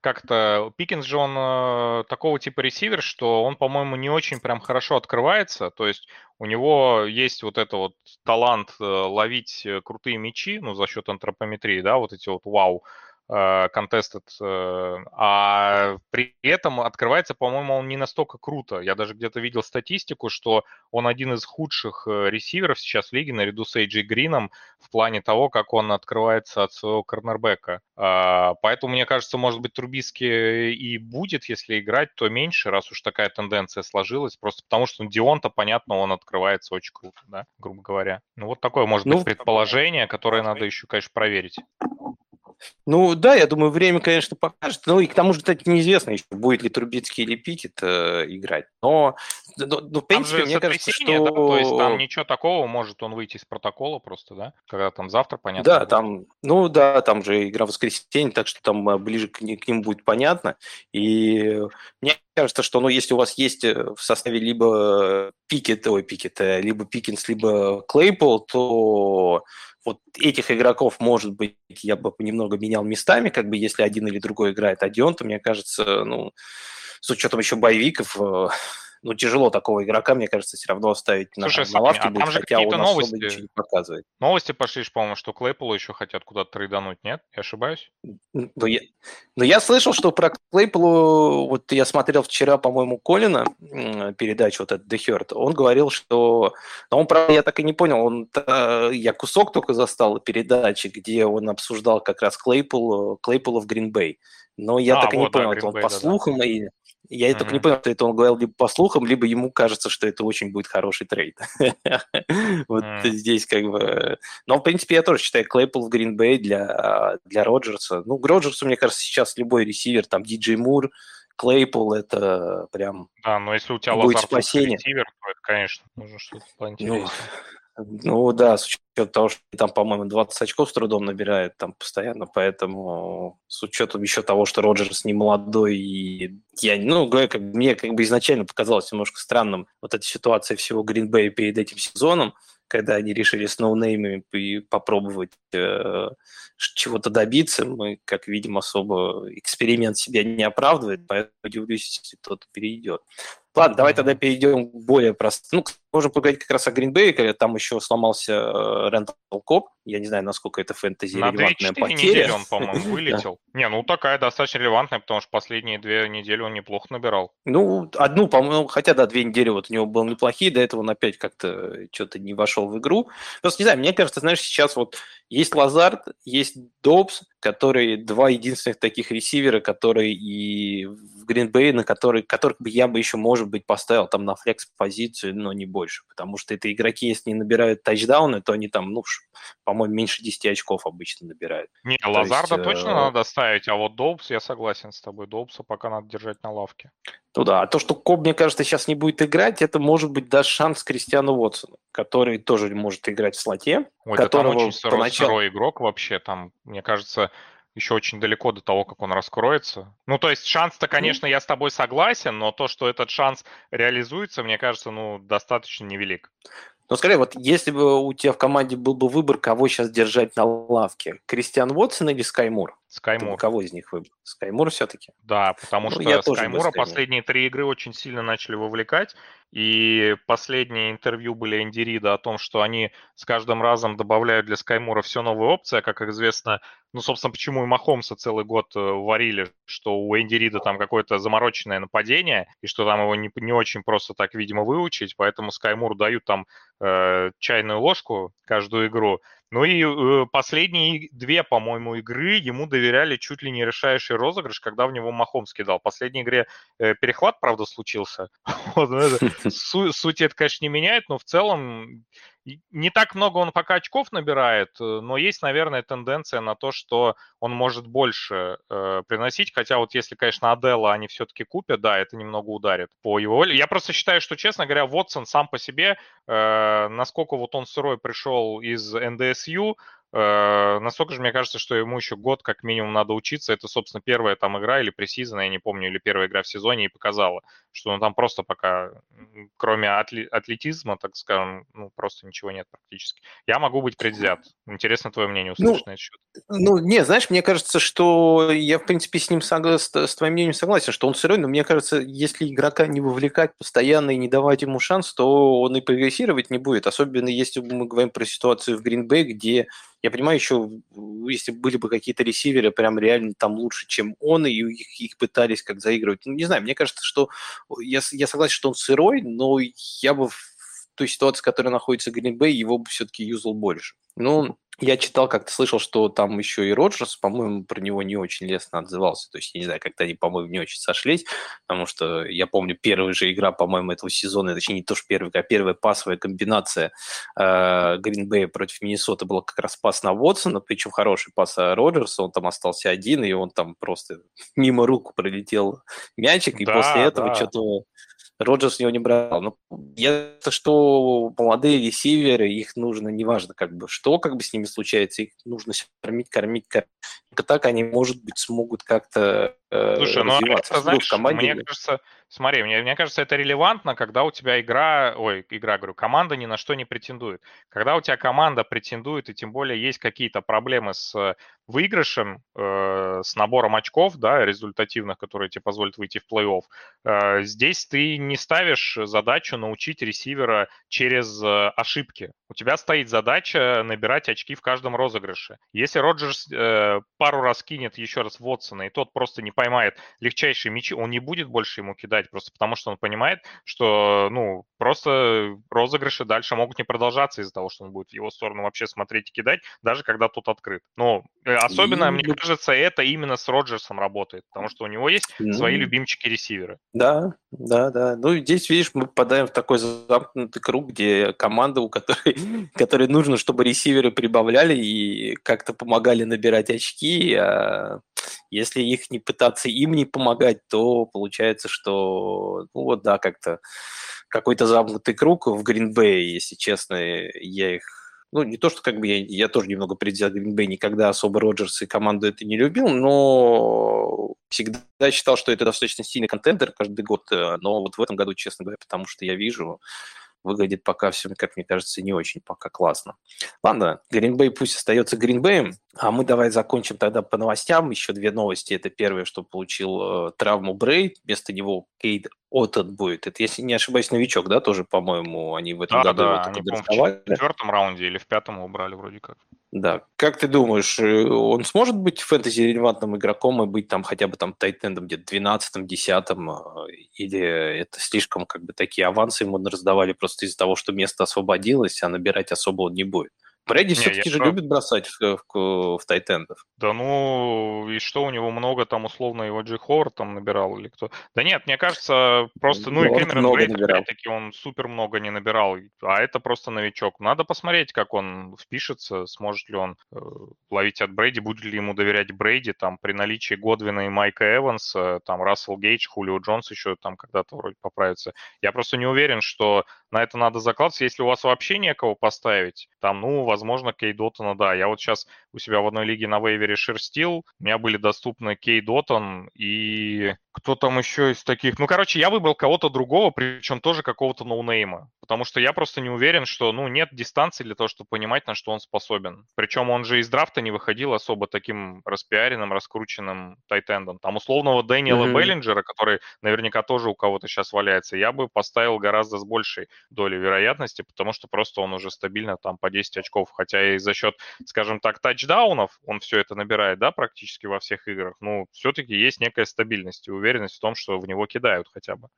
как-то... Пикинс же он э, такого типа ресивер, что он, по-моему, не очень прям хорошо открывается. То есть у него есть вот это вот талант э, ловить э, крутые мячи, ну, за счет антропометрии, да, вот эти вот вау contested, э, э, а при этом открывается, по-моему, он не настолько круто. Я даже где-то видел статистику, что он один из худших э, ресиверов сейчас в лиге наряду с Эйджи Грином в плане того, как он открывается от своего корнербека. А, поэтому, мне кажется, может быть, Трубиски и будет, если играть, то меньше, раз уж такая тенденция сложилась, просто потому что Дионта, понятно, он открывается очень круто, да, грубо говоря. Ну, вот такое может ну, быть предположение, которое надо еще, конечно, проверить. Ну да, я думаю, время, конечно, покажет. Ну и к тому же, кстати, неизвестно еще, будет ли Трубицкий или Пикет э, играть. Но, но, но в принципе, мне кажется, что... Да? То есть там ничего такого, может он выйти из протокола просто, да? Когда там завтра, понятно? Да, будет. там, ну да, там же игра в воскресенье, так что там э, ближе к, к ним будет понятно. И мне кажется, что ну, если у вас есть э, в составе либо Пикет, ой, Пикет, либо Пикинс, либо Клейпол, то вот этих игроков, может быть, я бы немного менял местами, как бы если один или другой играет один, то мне кажется, ну, с учетом еще боевиков, э, ну, тяжело такого игрока, мне кажется, все равно оставить Слушай, на, на лавке а будет, там же хотя он новости, ничего не показывает. Новости пошли, по-моему, что Клейпола еще хотят куда-то трейдануть, нет? Я ошибаюсь? Ну я, ну, я слышал, что про Клейполу, вот я смотрел вчера, по-моему, Колина, передачу вот этот The Hurt, он говорил, что... Но он, правда, я так и не понял, он, я кусок только застал передачи, где он обсуждал как раз Клейпул, Клейпола в Гринбей. Но я а, так и вот, не понял, да, он по слухам да. и я mm-hmm. только не понял, что это он говорил либо по слухам, либо ему кажется, что это очень будет хороший трейд. вот здесь как бы... Но, в принципе, я тоже считаю Клейпул в Грин-Бей для, для Роджерса. Ну, Роджерсу, мне кажется, сейчас любой ресивер, там, Диджей Мур, Клейпул, это прям Да, но если у тебя будет спасение. ресивер, то это, конечно, нужно что-то поинтереснее. Ну, да, с учетом того, что там, по-моему, 20 очков с трудом набирает там постоянно, поэтому с учетом еще того, что Роджерс не молодой, и я, ну, говорю, как, мне как бы изначально показалось немножко странным вот эта ситуация всего Грин-Бея перед этим сезоном, когда они решили с ноунеймами попробовать э, чего-то добиться. Мы, как видим, особо эксперимент себя не оправдывает, поэтому удивлюсь, если кто-то перейдет. Ладно, давай тогда перейдем к более простым. Ну, можем поговорить как раз о Гринбее, когда там еще сломался Рентал Коп. Я не знаю, насколько это фэнтези На релевантная потеря. недели он, по-моему, вылетел. Не, ну такая достаточно релевантная, потому что последние две недели он неплохо набирал. Ну, одну, по-моему, хотя, да, две недели вот у него были неплохие, до этого он опять как-то что-то не вошел в игру. Просто, не знаю, мне кажется, знаешь, сейчас вот есть Лазард, есть Добс, которые два единственных таких ресивера, которые и в Гринбей, на который, которых бы я бы еще, может быть, поставил там на флекс-позицию, но не больше, потому что это игроки, если не набирают тачдауны, то они там, ну, по-моему, меньше 10 очков обычно набирают. Не, то Лазарда есть, точно э... надо ставить, а вот Добс, я согласен с тобой, Добса пока надо держать на лавке. Ну да, а то, что Коб, мне кажется, сейчас не будет играть, это может быть даст шанс Кристиану Уотсону, который тоже может играть в слоте. Ой, которого да там очень сырой, поначалу... сырой игрок вообще, там, мне кажется, еще очень далеко до того, как он раскроется. Ну, то есть шанс-то, конечно, я с тобой согласен, но то, что этот шанс реализуется, мне кажется, ну, достаточно невелик. Но скорее, вот если бы у тебя в команде был бы выбор, кого сейчас держать на лавке, Кристиан Вотсон или Скаймур? Скаймур. Кого из них выбрал? Скаймур все-таки? Да, потому ну, что Скаймура последние три игры очень сильно начали вовлекать, и последние интервью были Энди Рида о том, что они с каждым разом добавляют для Скаймура все новые опции, а, как известно, ну, собственно, почему и Махомса целый год э, варили, что у Энди Рида там какое-то замороченное нападение, и что там его не, не очень просто так, видимо, выучить, поэтому Скаймуру дают там э, чайную ложку каждую игру, ну и э, последние две, по-моему, игры ему доверяли чуть ли не решающий розыгрыш, когда в него Махомс кидал. В последней игре э, перехват, правда, случился. ну, суть это, конечно, не меняет, но в целом не так много он пока очков набирает, э, но есть, наверное, тенденция на то, что он может больше э, приносить. Хотя вот если, конечно, Адела они все-таки купят, да, это немного ударит по его. Я просто считаю, что, честно говоря, Вотсон сам по себе, э, насколько вот он сырой пришел из НДСЮ, насколько же мне кажется, что ему еще год как минимум надо учиться. Это, собственно, первая там игра или пресизона, я не помню, или первая игра в сезоне и показала, что он там просто пока, кроме атлетизма, так скажем, ну, просто ничего нет практически. Я могу быть предвзят. Интересно твое мнение услышать ну, на этот счет. Ну, не, знаешь, мне кажется, что я, в принципе, с ним согласен, с твоим мнением согласен, что он сырой, но мне кажется, если игрока не вовлекать постоянно и не давать ему шанс, то он и прогрессировать не будет. Особенно если мы говорим про ситуацию в Гринбей, где я понимаю, еще если были бы какие-то ресиверы прям реально там лучше, чем он, и их, их пытались как заигрывать. Ну, не знаю, мне кажется, что я, я согласен, что он сырой, но я бы в той ситуации, в которой находится Гринбей, его бы все-таки юзал больше. Ну, я читал, как-то слышал, что там еще и Роджерс, по-моему, про него не очень лестно отзывался. То есть, я не знаю, как-то они, по-моему, не очень сошлись, потому что я помню, первая же игра, по-моему, этого сезона, точнее, не то, что первая, а первая пасовая комбинация Гринбея э, против Миннесоты была как раз пас на Вотсона, причем хороший пас Роджерса, он там остался один, и он там просто мимо руку пролетел мячик, и да, после этого да. что-то Роджерс его не брал. Но я что молодые ресиверы, их нужно, неважно, как бы, что как бы с ними случается, их нужно кормить, кормить, кормить. Так они, может быть, смогут как-то э, Слушай, ну, это, знаешь, мне кажется, Смотри, мне, мне кажется, это релевантно, когда у тебя игра, ой, игра, говорю, команда ни на что не претендует. Когда у тебя команда претендует, и тем более есть какие-то проблемы с выигрышем, э, с набором очков, да, результативных, которые тебе позволят выйти в плей-офф, э, здесь ты не ставишь задачу научить ресивера через э, ошибки. У тебя стоит задача набирать очки в каждом розыгрыше. Если Роджерс э, пару раз кинет еще раз Вотсона, и тот просто не поймает легчайшие мячи, он не будет больше ему кидать просто потому что он понимает, что, ну, просто розыгрыши дальше могут не продолжаться из-за того, что он будет в его сторону вообще смотреть и кидать, даже когда тут открыт. Но э, особенно, и... мне кажется, это именно с Роджерсом работает, потому что у него есть ну... свои любимчики-ресиверы. Да, да, да. Ну, здесь, видишь, мы попадаем в такой замкнутый круг, где команда, у которой, которой нужно, чтобы ресиверы прибавляли и как-то помогали набирать очки, а если их не пытаться им не помогать, то получается, что, ну вот да, как-то какой-то замкнутый круг в Гринбее, если честно. Я их ну, не то, что как бы я, я тоже немного предвзят Гринбей, никогда особо Роджерс и команду это не любил, но всегда считал, что это достаточно сильный контендер каждый год, э, но вот в этом году, честно говоря, потому что я вижу, выглядит пока все, как мне кажется, не очень пока классно. Ладно, Гринбей пусть остается Гринбеем, а мы давай закончим тогда по новостям. Еще две новости. Это первое, что получил э, травму Брейд, вместо него Кейд Отот будет. Это, если не ошибаюсь, новичок, да, тоже, по-моему, они в этом да, году да, его они, в четвертом раунде или в пятом убрали вроде как. Да. Как ты думаешь, э, он сможет быть фэнтези-релевантным игроком и быть там хотя бы там тайтендом где-то 12-м, 10-м? Или это слишком как бы такие авансы ему раздавали просто из-за того, что место освободилось, а набирать особо он не будет? Брэди все-таки же про... любит бросать в, в, в тайтендов. Да ну, и что у него много там условно его Джи Ховард там набирал или кто? Да нет, мне кажется, просто, ну Ховард и Кэмерон Брейд, опять-таки, он супер много не набирал, а это просто новичок. Надо посмотреть, как он впишется, сможет ли он э, ловить от Брейди, будет ли ему доверять Брейди, там, при наличии Годвина и Майка Эванса, там, Рассел Гейдж, Хулио Джонс еще там когда-то вроде поправится. Я просто не уверен, что на это надо закладываться. Если у вас вообще некого поставить, там, ну, возможно, Кейд Оттона, да. Я вот сейчас у себя в одной лиге на вейвере шерстил, у меня были доступны Кейд Оттон и кто там еще из таких? Ну, короче, я выбрал кого-то другого, причем тоже какого-то ноунейма. Потому что я просто не уверен, что, ну, нет дистанции для того, чтобы понимать, на что он способен. Причем он же из драфта не выходил особо таким распиаренным, раскрученным тайтендом. Там условного Дэниела mm-hmm. Беллинджера, который наверняка тоже у кого-то сейчас валяется, я бы поставил гораздо с большей долей вероятности, потому что просто он уже стабильно там по 10 очков. Хотя и за счет, скажем так, тачдаунов он все это набирает, да, практически во всех играх. Ну, все-таки есть некая стабильность и уверенность уверенность в том, что в него кидают хотя бы.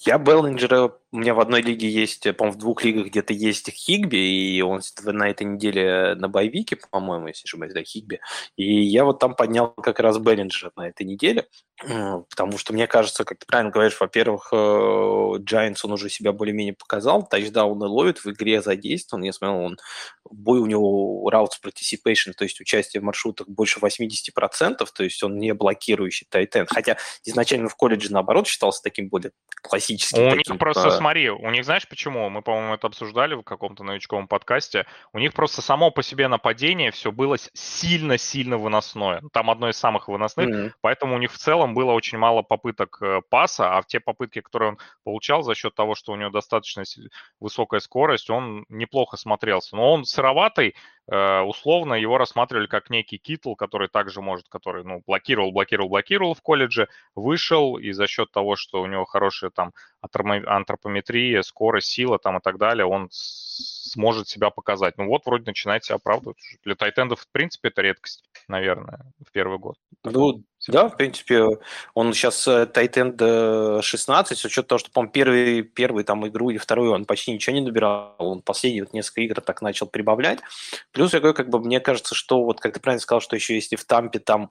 Я Беллинджера, у меня в одной лиге есть, по-моему, в двух лигах где-то есть Хигби, и он на этой неделе на bye week е, по-моему, если не ошибаюсь, да, Хигби. И я вот там поднял как раз Беллинджера на этой неделе, потому что мне кажется, как ты правильно говоришь, во-первых, Giants он уже себя более-менее показал, тачдауны ловит, в игре задействован, я смотрел, он бой у него routes participation, то есть участие в маршрутах больше 80%, то есть он не блокирующий тайтенд, хотя изначально в колледже, наоборот, считался таким более классическим. У них просто, смотри, у них знаешь почему? Мы, по-моему, это обсуждали в каком-то новичковом подкасте. У них просто само по себе нападение все было сильно-сильно выносное. Там одно из самых выносных, mm-hmm. поэтому у них в целом было очень мало попыток э, паса, а в те попытки, которые он получал за счет того, что у него достаточно высокая скорость, он неплохо смотрелся. Но он сыроватый, Э, условно его рассматривали как некий китл, который также может, который, ну, блокировал, блокировал, блокировал в колледже, вышел, и за счет того, что у него хорошая там антропометрия, скорость, сила там и так далее, он сможет себя показать. Ну вот, вроде начинает себя оправдывать. Для тайтендов, в принципе, это редкость, наверное, в первый год. Ну, да, в принципе, он сейчас тайтенд 16, с учетом того, что, по-моему, первый, первый там игру или вторую он почти ничего не набирал, он последние вот несколько игр так начал прибавлять. Плюс, я говорю, как бы, мне кажется, что, вот как ты правильно сказал, что еще если в Тампе там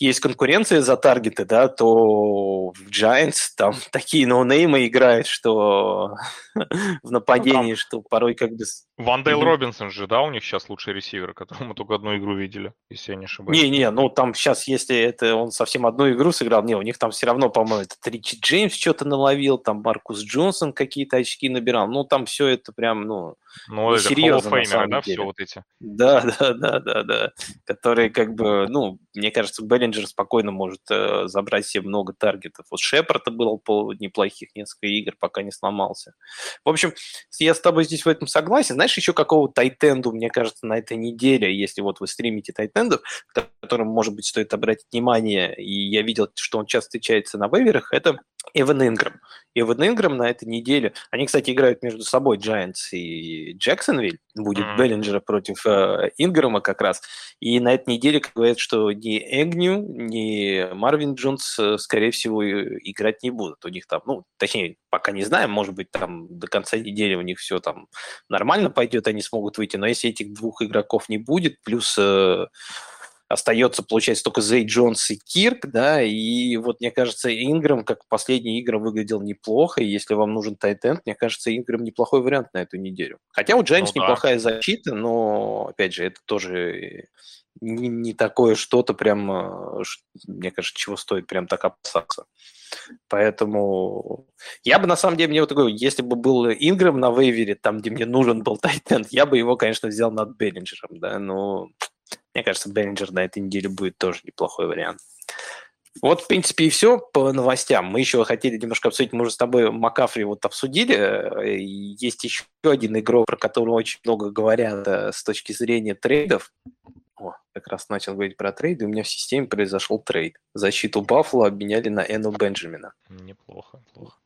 есть конкуренция за таргеты, да, то в Giants там такие ноунеймы играют, что в нападении, ну, что порой как бы... Ван Дейл Робинсон же, да, у них сейчас лучший ресивер, которого мы только одну игру видели, если я не ошибаюсь. Не-не, ну там сейчас, если это он совсем одну игру сыграл, не, у них там все равно, по-моему, это Ричи Джеймс что-то наловил, там Маркус Джонсон какие-то очки набирал, ну там все это прям, ну, ну это серьезно, на самом да, деле. все вот эти. Да, да, да, да, да, которые как бы, ну, мне кажется, Беллинджер спокойно может э, забрать себе много таргетов. Вот Шепарда было по неплохих несколько игр, пока не сломался. В общем, я с тобой здесь в этом согласен. Знаешь, еще какого тайтенду, мне кажется, на этой неделе, если вот вы стримите тайтендов, которым, может быть, стоит обратить внимание, и я видел, что он часто встречается на вейверах, это Эван Инграм. Эван Инграм на этой неделе, они, кстати, играют между собой, Giants и Джексонвилл, будет mm-hmm. Беллинджера против э, Инграма как раз, и на этой неделе говорят, что ни Эгню, ни Марвин Джонс, э, скорее всего, играть не будут. У них там, ну, точнее, пока не знаем, может быть, там до конца недели у них все там нормально пойдет, они смогут выйти, но если этих двух игроков не будет, плюс... Э, остается, получается, только Зей Джонс и Кирк, да, и вот, мне кажется, Инграм, как последние игры, выглядел неплохо, и если вам нужен тайтенд, мне кажется, Инграм неплохой вариант на эту неделю. Хотя у Джайнс ну, неплохая да. защита, но, опять же, это тоже не, не такое что-то прям, э, мне кажется, чего стоит прям так опасаться. Поэтому я бы, на самом деле, мне вот такой, если бы был Инграм на вейвере, там, где мне нужен был Тайтенд, я бы его, конечно, взял над Беллинджером, да, но мне кажется, Беллинджер на этой неделе будет тоже неплохой вариант. Вот, в принципе, и все по новостям. Мы еще хотели немножко обсудить, мы уже с тобой Маккефри вот обсудили. Есть еще один игрок, про которого очень много говорят э, с точки зрения трейдов. О, как раз начал говорить про трейды, у меня в системе произошел трейд. Защиту Баффало обменяли на Ино Бенджамина. Неплохо, плохо.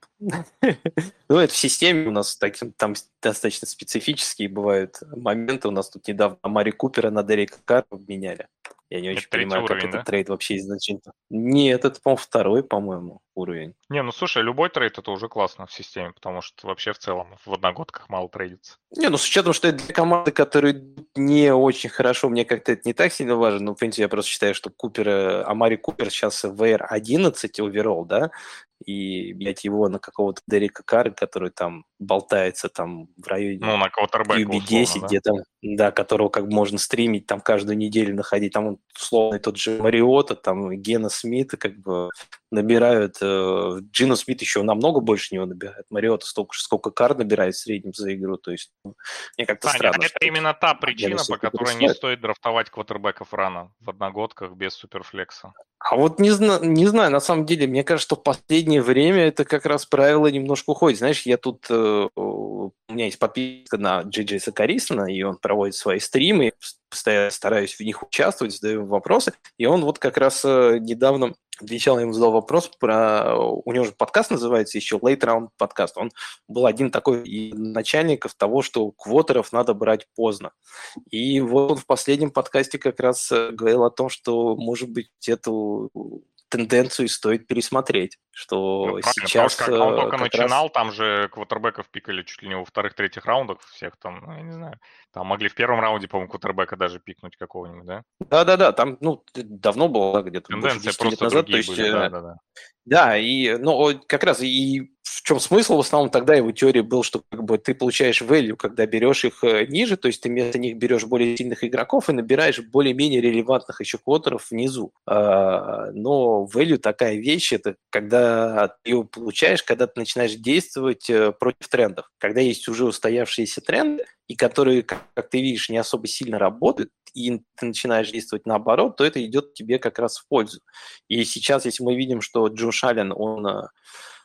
Ну, это в системе у нас так, там достаточно специфические бывают моменты. У нас тут недавно Амари Купера на Дерека Карр обменяли. Я не очень это понимаю, уровень, как да? этот trade вообще изначально. Нет, это, по-моему, второй, по-моему, уровень. Не, ну слушай, любой trade это уже классно в системе, потому что вообще в целом в одногодках мало трейдится. Не, ну с учетом, что это для команды, которые не очень хорошо, мне как-то это не так сильно важно, но, в принципе, я просто считаю, что Купер, Амари Купер сейчас в WR11 overall, да, и, блядь, его на какого-то Дерека Карри, который там болтается там в районе ну, на QB10, да? где там, да, которого как бы можно стримить там каждую неделю находить, там условно тот же Мариота, там Гена Смита как бы набирают, э, Джина Смит еще намного больше него набирает, Мариота столько же, сколько Кар набирает в среднем за игру, то есть ну, мне как-то Саня, странно. это именно та причина, по которой не стоит драфтовать квотербеков рано в одногодках без суперфлекса. А вот не, зна- не знаю, на самом деле, мне кажется, что в последнее время это как раз правило немножко уходит. Знаешь, я тут, э, у меня есть подписка на Джей Сакарисона, и он проводит свои стримы, постоянно стараюсь в них участвовать, задаю вопросы, и он вот как раз э, недавно отвечал, я ему задал вопрос про... У него же подкаст называется еще Late Round подкаст. Он был один такой из начальников того, что квотеров надо брать поздно. И вот он в последнем подкасте как раз э, говорил о том, что, может быть, эту тенденцию стоит пересмотреть, что ну, сейчас... Потому что, как он только начинал, раз... там же квотербеков пикали чуть ли не во вторых-третьих раундах всех там, ну, я не знаю, там могли в первом раунде, по-моему, квотербека даже пикнуть какого-нибудь, да? Да-да-да, там, ну, давно было где-то Тенденция просто лет назад, то есть... Были, да, да, да. Да, и, ну, как раз и в чем смысл в основном тогда его теории был, что как бы ты получаешь value, когда берешь их э, ниже, то есть ты вместо них берешь более сильных игроков и набираешь более-менее релевантных еще квотеров внизу. А, но value такая вещь, это когда ты ее получаешь, когда ты начинаешь действовать э, против трендов. Когда есть уже устоявшиеся тренды, и которые, как ты видишь, не особо сильно работают, и ты начинаешь действовать наоборот, то это идет тебе как раз в пользу. И сейчас, если мы видим, что Джош Аллен, он э,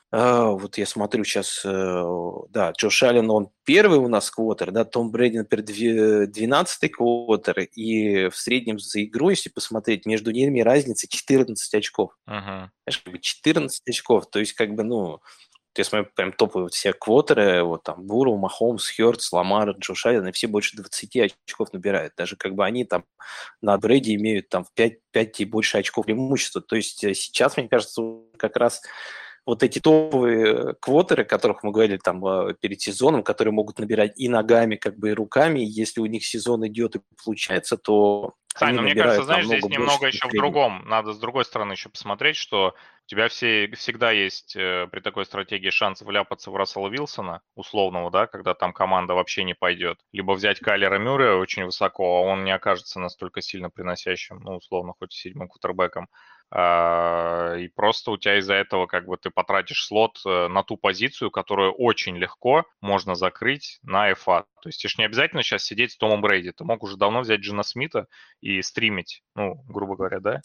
а, вот я смотрю сейчас, э, да, Джош Аллен, он первый у нас квотер, да, Том Брэди, например, 12-й квотер, и в среднем за игру, если посмотреть, между ними разница 14 очков. Знаешь, 14 очков, то есть как бы, ну, я смотрю прям топовые все квотеры, вот там Буру, Махомс, Хёртс, Ламар, Джош они все больше 20 очков набирают. Даже как бы они там на Брэди имеют там в 5, 5 и больше очков преимущества. То есть э, сейчас, мне кажется, как раз вот эти топовые квотеры, о которых мы говорили там а, перед сезоном, которые могут набирать и ногами, как бы и руками, если у них сезон идет и получается, то Сань, ну, мне кажется, знаешь, здесь немного еще в другом. Надо с другой стороны еще посмотреть, что у тебя все, всегда есть э, при такой стратегии шанс вляпаться в Рассела Вилсона, условного, да, когда там команда вообще не пойдет. Либо взять Кайлера Мюррея очень высоко, а он не окажется настолько сильно приносящим, ну, условно, хоть седьмым кутербеком. А, и просто у тебя из-за этого как бы ты потратишь слот э, на ту позицию, которую очень легко можно закрыть на FA. То есть тебе не обязательно сейчас сидеть с Томом Брейди. Ты мог уже давно взять Джина Смита и стримить, ну, грубо говоря, да?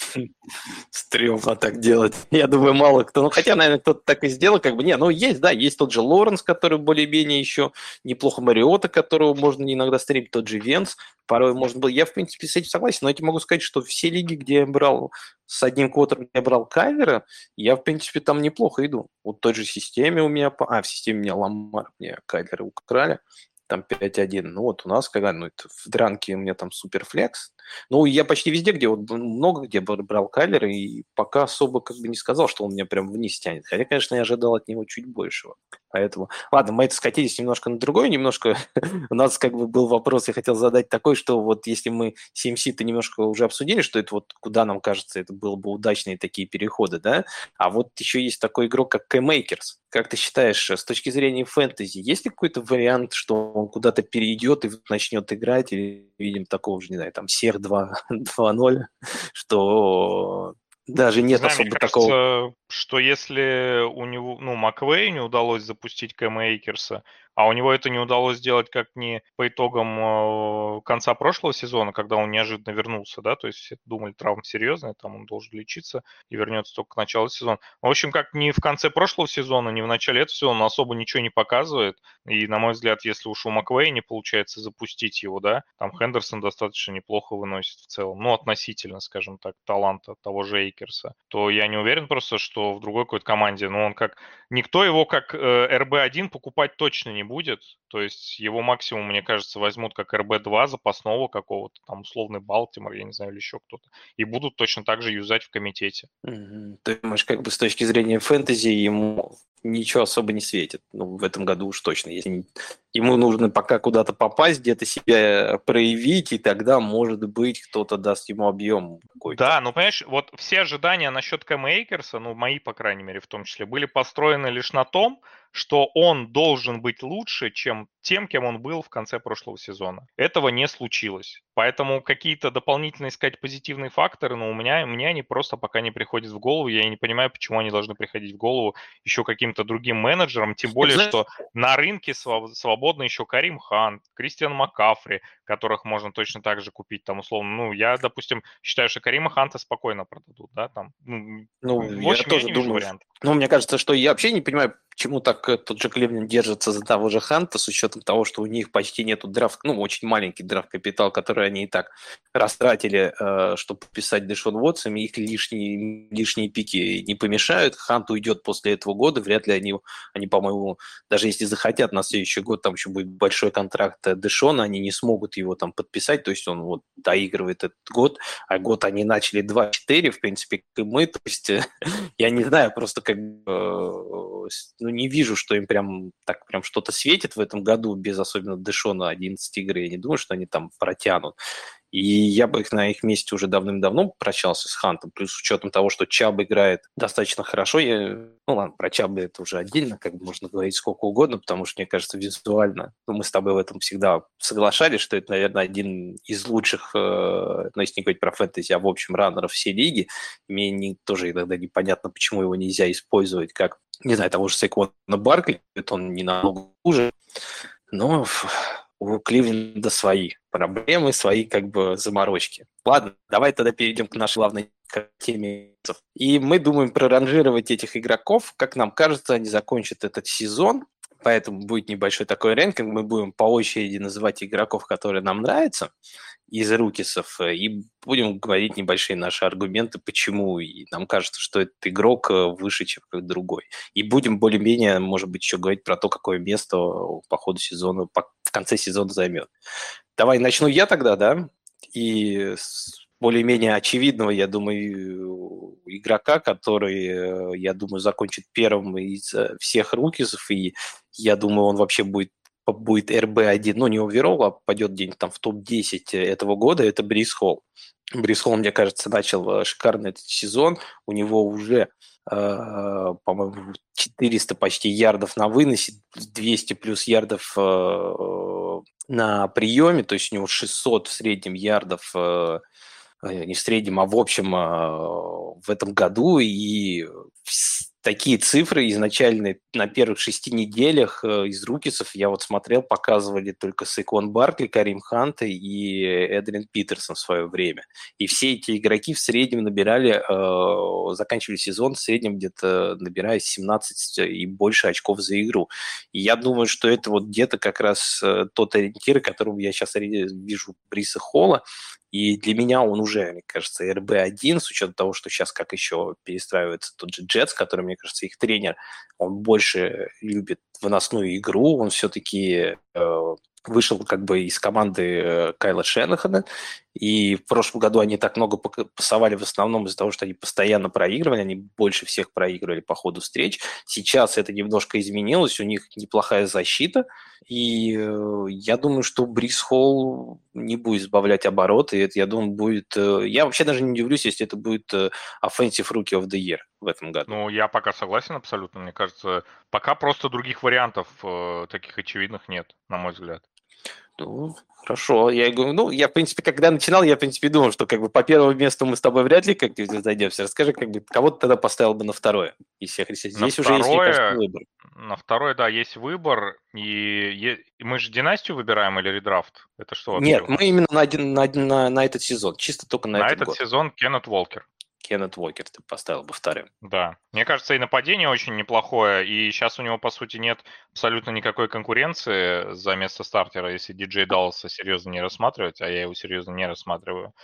Стремно так делать. Я думаю, мало кто. Ну, хотя, наверное, кто-то так и сделал, как бы. Не, ну, есть, да, есть тот же Лоренс, который более-менее еще неплохо Мариота, которого можно иногда стримить, тот же Венс. Порой можно было... Я, в принципе, с этим согласен, но я тебе могу сказать, что все лиги, где я брал с одним квотером я брал кавера, я, в принципе, там неплохо иду. Вот в той же системе у меня... А, в системе у меня Ламар, мне кавера украли, там 5-1. Ну вот у нас, когда ну, это в дранке у меня там суперфлекс, Ну, я почти везде, где вот много где брал Кайлера, и пока особо как бы не сказал, что он меня прям вниз тянет. Хотя, конечно, я ожидал от него чуть большего. Поэтому, ладно, мы это скатились немножко на другое, немножко у нас как бы был вопрос, я хотел задать такой, что вот если мы CMC-то немножко уже обсудили, что это вот куда нам кажется, это было бы удачные такие переходы, да, а вот еще есть такой игрок, как K-Makers. Как ты считаешь, с точки зрения фэнтези, есть ли какой-то вариант, что он куда-то перейдет и начнет играть, или видим такого же, не знаю, там, Сер 2.0, что даже нет знаю, особо мне такого... что если у него, ну, Маквей не удалось запустить Кэм Эйкерса, а у него это не удалось сделать как не по итогам э, конца прошлого сезона, когда он неожиданно вернулся, да, то есть все думали, травма серьезная, там он должен лечиться и вернется только к началу сезона. В общем, как ни в конце прошлого сезона, ни в начале этого сезона он особо ничего не показывает. И, на мой взгляд, если уж у Маквей не получается запустить его, да, там Хендерсон достаточно неплохо выносит в целом, ну, относительно, скажем так, таланта того же Эйкерса, то я не уверен просто, что в другой какой-то команде, ну, он как... Никто его как э, РБ-1 покупать точно не будет. То есть его максимум, мне кажется, возьмут как РБ-2 запасного какого-то, там условный Балтимор, я не знаю, или еще кто-то. И будут точно так же юзать в комитете. Mm-hmm. Ты думаешь, как бы с точки зрения фэнтези ему ничего особо не светит. Ну, в этом году уж точно. Если ему нужно пока куда-то попасть, где-то себя проявить, и тогда, может быть, кто-то даст ему объем какой-то. Да, ну, понимаешь, вот все ожидания насчет Кэма Эйкерса, ну, мои, по крайней мере, в том числе, были построены лишь на том, что он должен быть лучше, чем тем, кем он был в конце прошлого сезона. Этого не случилось. Поэтому какие-то дополнительные искать позитивные факторы, но у меня, мне они просто пока не приходят в голову. Я не понимаю, почему они должны приходить в голову еще каким-то другим менеджерам, тем более, что на рынке свободно еще Карим Хан, Кристиан Макафри, которых можно точно так же купить, там, условно, ну, я, допустим, считаю, что Карима Ханта спокойно продадут, да, там, ну, ну в общем, я тоже я думаю, вариант. Ну, мне кажется, что я вообще не понимаю, почему так э, тот же Кливленд держится за того же Ханта, с учетом того, что у них почти нету драфт, ну, очень маленький драфт-капитал, который они и так растратили, э, чтобы подписать Дэшон Уотсом, их лишние, лишние пики не помешают. Хант уйдет после этого года, вряд ли они, они по-моему, даже если захотят на следующий год, там еще будет большой контракт Дэшона, они не смогут его там подписать, то есть он вот доигрывает этот год, а год они начали 2-4, в принципе, как и мы, то есть я не знаю, просто как ну, не вижу, что им прям так прям что-то светит в этом году без особенно Дэшона 11 игр. Я не думаю, что они там протянут. И я бы на их месте уже давным-давно прощался с Хантом, плюс с учетом того, что Чаб играет достаточно хорошо. Я, ну ладно, про Чаба это уже отдельно, как бы можно говорить сколько угодно, потому что, мне кажется, визуально, ну, мы с тобой в этом всегда соглашались, что это, наверное, один из лучших, э, ну, если не говорить про фэнтези, а в общем раннеров всей лиги. Мне не, тоже иногда непонятно, почему его нельзя использовать как не знаю, того же Сайкона Баркли, он не намного хуже, но у Кливленда свои проблемы, свои как бы заморочки. Ладно, давай тогда перейдем к нашей главной теме. И мы думаем проранжировать этих игроков. Как нам кажется, они закончат этот сезон, поэтому будет небольшой такой рэнкинг. Мы будем по очереди называть игроков, которые нам нравятся из рукисов, и будем говорить небольшие наши аргументы, почему и нам кажется, что этот игрок э, выше, чем как другой. И будем более-менее, может быть, еще говорить про то, какое место по ходу сезона, конце сезона займет. Давай начну я тогда, да? И с более-менее очевидного, я думаю, игрока, который, э, я думаю, закончит первым из всех рукисов, и я думаю, он вообще будет будет РБ-1, ну не оверолл, а попадет где-нибудь там в топ-10 этого года, это Брис Холл. Брис Холл, мне кажется, начал э, шикарный этот сезон. У него уже, э, по-моему, 400 почти ярдов на выносе, 200 плюс ярдов э, на приеме, то есть у него 600 в среднем ярдов э, э, не в среднем, а в общем э, в этом году, и такие цифры изначально на первых шести неделях э, из рукисов я вот смотрел, показывали только Сейкон Баркли, Карим Ханта и Эдрин Питерсон в свое время. И все эти игроки в среднем набирали, э, заканчивали сезон в среднем где-то набирая 17 и больше очков за игру. И я думаю, что это вот где-то как раз э, тот ориентир, которым я сейчас вижу Бриса Холла, и для меня он уже, мне кажется, РБ-1, с учетом того, что сейчас как еще перестраивается тот же Джетс, который, мне кажется, их тренер, он больше любит выносную игру, он все-таки э, вышел как бы из команды э, Кайла Шенахана, и в прошлом году они так много пасовали в основном из-за того, что они постоянно проигрывали, они больше всех проигрывали по ходу встреч. Сейчас это немножко изменилось, у них неплохая защита, и э, я думаю, что Брис Холл не будет сбавлять обороты, это, я думаю, будет... Э, я вообще даже не удивлюсь, если это будет Offensive Rookie of the Year в этом году. Ну, я пока согласен абсолютно. Мне кажется, пока просто других вариантов э, таких очевидных нет, на мой взгляд. Ну, хорошо. Я говорю, ну, я, в принципе, когда начинал, я, в принципе, думал, что как бы по первому месту мы с тобой вряд ли как-нибудь зайдемся. Расскажи, как бы, кого ты тогда поставил бы на второе всех Здесь на уже второе, есть, мне кажется, выбор. На второе, да, есть выбор. И, и мы же династию выбираем или редрафт? Это что? Нет, мы именно на, один, на, на, на этот сезон. Чисто только на, на этот, этот год. сезон Кеннет Волкер. Кеннет Уокер ты поставил бы вторым. Да. Мне кажется, и нападение очень неплохое, и сейчас у него, по сути, нет абсолютно никакой конкуренции за место стартера, если диджей Далласа серьезно не рассматривать, а я его серьезно не рассматриваю.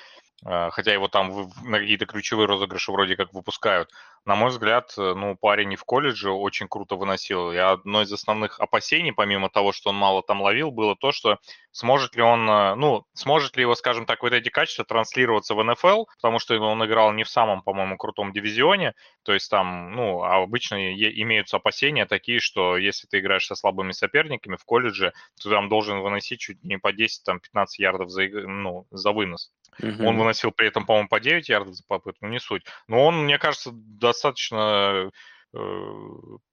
А, хотя его там на какие-то ключевые розыгрыши вроде как выпускают. На мой взгляд, э, ну, парень и в колледже очень круто выносил. И одно из основных опасений, помимо того, что он мало там ловил, было то, что сможет ли он, э, ну, сможет ли его, скажем так, вот эти качества транслироваться в НФЛ, потому что он играл не в самом, по-моему, крутом дивизионе, то есть там, ну, а обычно имеются опасения такие, что если ты играешь со слабыми соперниками в колледже, то там должен выносить чуть не по 10-15 ярдов за, ну, за вынос. Угу. Он выносил при этом, по-моему, по 9 ярдов за попытку, не суть. Но он, мне кажется, достаточно э,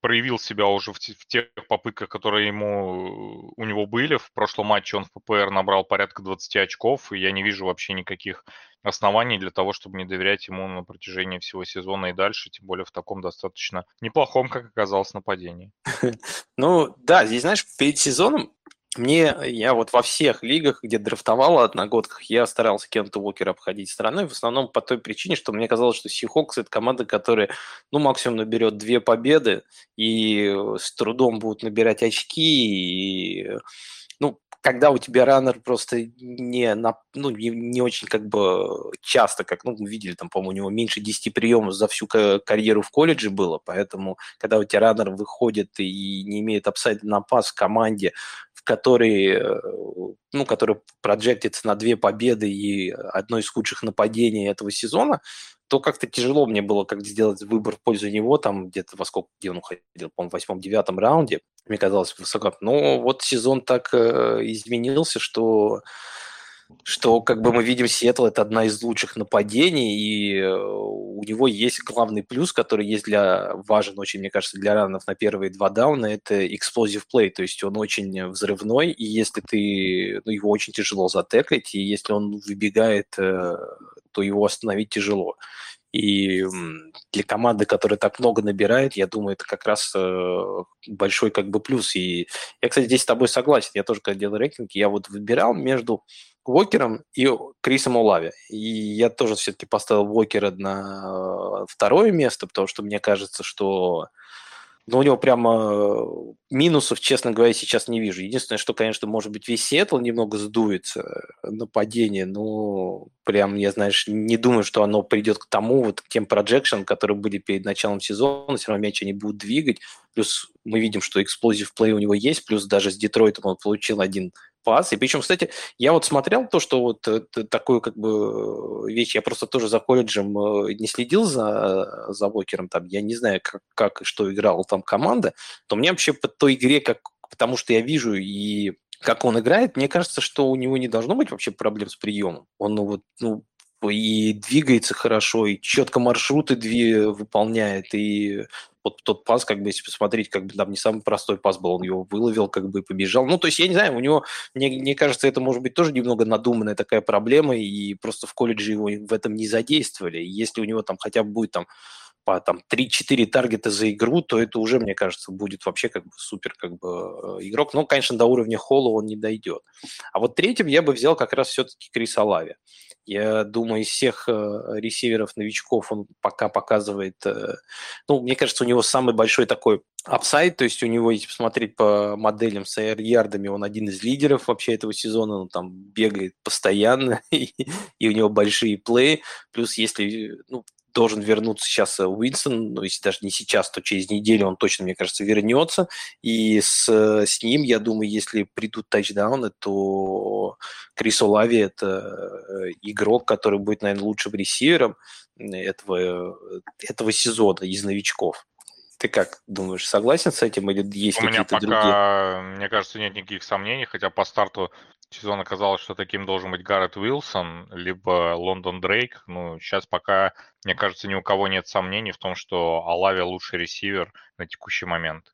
проявил себя уже в тех попытках, которые ему у него были. В прошлом матче он в ППР набрал порядка 20 очков, и я не вижу вообще никаких оснований для того, чтобы не доверять ему на протяжении всего сезона и дальше, тем более в таком достаточно неплохом, как оказалось, нападении. Ну, да, здесь, знаешь, перед сезоном мне, я вот во всех лигах, где драфтовал одногодках, я старался Кента Уокера обходить стороной, в основном по той причине, что мне казалось, что Сихокс – это команда, которая, ну, максимум наберет две победы и с трудом будут набирать очки, и, ну, когда у тебя раннер просто не, на, ну, не, не очень как бы часто, как ну, мы видели, там, по-моему, у него меньше 10 приемов за всю карьеру в колледже было, поэтому когда у тебя раннер выходит и не имеет апсайда на пас в команде, в которой, э, ну, который проджектится на две победы и одно из худших нападений этого сезона, то как-то тяжело мне было как сделать выбор в пользу него, там где-то во сколько, где он уходил, по-моему, в восьмом-девятом раунде, мне казалось высоко. Но вот сезон так э, изменился, что что как бы мы видим Сиэтл это одна из лучших нападений, и э, у него есть главный плюс, который есть для важен очень, мне кажется, для ранов на первые два дауна, это explosive play, то есть он очень взрывной, и если ты, ну, его очень тяжело затеклить, и если он выбегает, э, то его остановить тяжело. И для команды, которая так много набирает, я думаю, это как раз э, большой как бы плюс. И я, кстати, здесь с тобой согласен. Я тоже, когда делал рейтинг, я вот выбирал между Уокером и Крисом Улави. И я тоже все-таки поставил Уокера на э, второе место, потому что мне кажется, что но у него прямо э, минусов, честно говоря, сейчас не вижу. Единственное, что, конечно, может быть, весь Сиэтл немного сдуется нападение, но прям, я, знаешь, не думаю, что оно придет к тому, вот к тем проджекшн, которые были перед началом сезона, все равно мяч они будут двигать. Плюс мы видим, что эксплозив плей у него есть, плюс даже с Детройтом он получил один пас. И причем, кстати, я вот смотрел то, что вот э, такую как бы вещь, я просто тоже за колледжем э, не следил за, за Вокером, там, я не знаю, как, как что играла там команда, то мне вообще по той игре, как, потому что я вижу и как он играет, мне кажется, что у него не должно быть вообще проблем с приемом. Он ну, вот, ну, и двигается хорошо, и четко маршруты две выполняет, и вот тот пас, как бы, если посмотреть, как бы там не самый простой пас был, он его выловил, как бы, и побежал. Ну, то есть, я не знаю, у него, мне, мне кажется, это может быть тоже немного надуманная такая проблема, и просто в колледже его в этом не задействовали. Если у него там хотя бы будет там по там 3-4 таргета за игру, то это уже, мне кажется, будет вообще как бы супер как бы э, игрок. Но, конечно, до уровня Холла он не дойдет. А вот третьим я бы взял как раз все-таки Криса Лави. Я думаю, из всех э, ресиверов-новичков он пока показывает... Э, ну, мне кажется, у него самый большой такой upside, то есть у него, если посмотреть по моделям с air-ярдами, он один из лидеров вообще этого сезона, он там бегает постоянно, и, и у него большие play. Плюс если, ну, должен вернуться сейчас Уинстон, ну, если даже не сейчас, то через неделю он точно, мне кажется, вернется, и с, с ним, я думаю, если придут тачдауны, то Крис Олави – это игрок, который будет, наверное, лучшим ресивером этого, этого сезона из новичков. Ты как думаешь, согласен с этим или есть У меня пока, другие? мне кажется, нет никаких сомнений, хотя по старту сезона казалось, что таким должен быть Гаррет Уилсон, либо Лондон Дрейк. Ну, сейчас пока, мне кажется, ни у кого нет сомнений в том, что Алави лучший ресивер на текущий момент.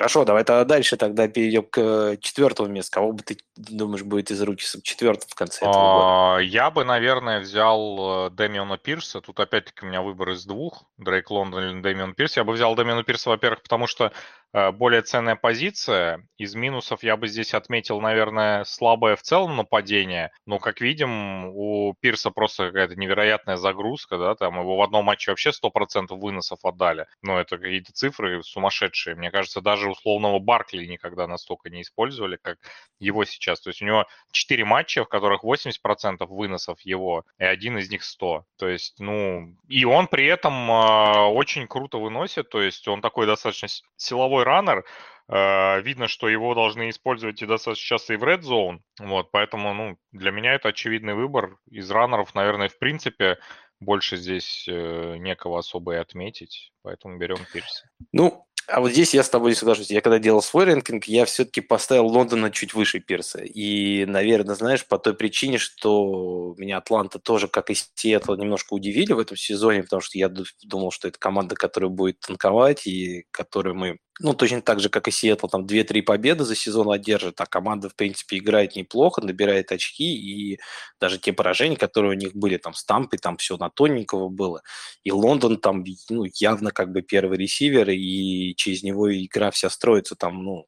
Хорошо, давай тогда дальше тогда перейдем к э, четвертому месту. Кого бы ты думаешь будет из Рукисов четвертым в конце этого года? А, я бы, наверное, взял э, Дэмиона Пирса. Тут опять-таки у меня выбор из двух. Дрейк Лондон или Дэмион Пирс. Я бы взял Дэмиона Пирса, во-первых, потому что более ценная позиция. Из минусов я бы здесь отметил, наверное, слабое в целом нападение. Но, как видим, у Пирса просто какая-то невероятная загрузка, да, там его в одном матче вообще 100% выносов отдали. Ну, это какие-то цифры сумасшедшие. Мне кажется, даже условного Баркли никогда настолько не использовали, как его сейчас. То есть у него 4 матча, в которых 80% выносов его, и один из них 100. То есть, ну, и он при этом э, очень круто выносит, то есть он такой достаточно силовой силовой раннер, э, видно, что его должны использовать и достаточно часто и в Red Zone. Вот, поэтому, ну, для меня это очевидный выбор. Из раннеров, наверное, в принципе, больше здесь э, некого особо и отметить. Поэтому берем Пирса. Ну, а вот здесь я с тобой не соглашусь. Я когда делал свой рэнкинг, я все-таки поставил Лондона чуть выше Пирса. И, наверное, знаешь, по той причине, что меня Атланта тоже, как и Сиэтл, немножко удивили в этом сезоне, потому что я думал, что это команда, которая будет танковать и которую мы ну, точно так же, как и Сиэтл, там 2-3 победы за сезон одержит, а команда, в принципе, играет неплохо, набирает очки, и даже те поражения, которые у них были, там, с Тампой, там все на тоненького было, и Лондон там, ну, явно как бы первый ресивер, и через него игра вся строится, там, ну,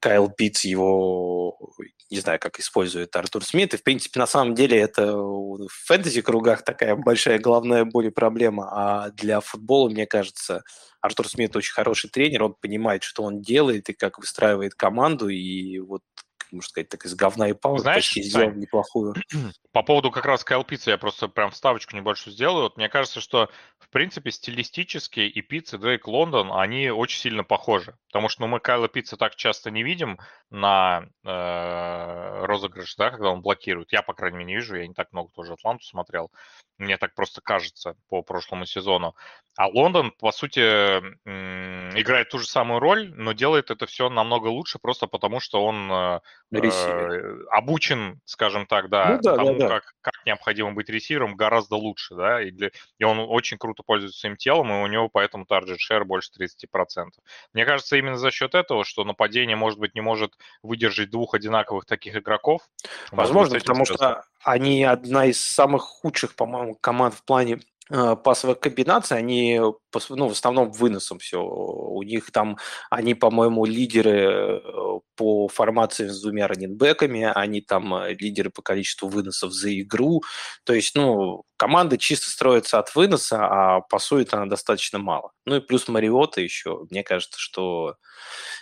Кайл Питц его, не знаю, как использует Артур Смит. И, в принципе, на самом деле это в фэнтези-кругах такая большая головная боль и проблема. А для футбола, мне кажется, Артур Смит очень хороший тренер, он понимает, что он делает и как выстраивает команду. И вот можно сказать, так из говна и палок Знаешь, почти сделал неплохую. По поводу как раз Кайл Пиццы я просто прям вставочку небольшую сделаю. Вот мне кажется, что в принципе стилистически и Пицца, Дрейк Лондон, они очень сильно похожи. Потому что ну, мы Кайла Пицца так часто не видим на э, розыгрыш, да, когда он блокирует. Я, по крайней мере, не вижу, я не так много тоже Атланту смотрел. Мне так просто кажется по прошлому сезону. А Лондон, по сути, играет ту же самую роль, но делает это все намного лучше, просто потому что он э, обучен, скажем так, да, ну, да тому, да, да. Как, как необходимо быть ресивером, гораздо лучше, да, и, для, и он очень круто пользуется своим телом, и у него поэтому тарджет шер больше 30%. Мне кажется, именно за счет этого, что нападение, может быть, не может выдержать двух одинаковых таких игроков. Возможно, потому что они одна из самых худших, по-моему, команд в плане э, пасовых комбинаций, они ну, в основном выносом все. У них там, они, по-моему, лидеры э, по формации с двумя раненбеками, они там э, лидеры по количеству выносов за игру. То есть, ну, команда чисто строится от выноса, а пасует она достаточно мало. Ну и плюс Мариота еще. Мне кажется, что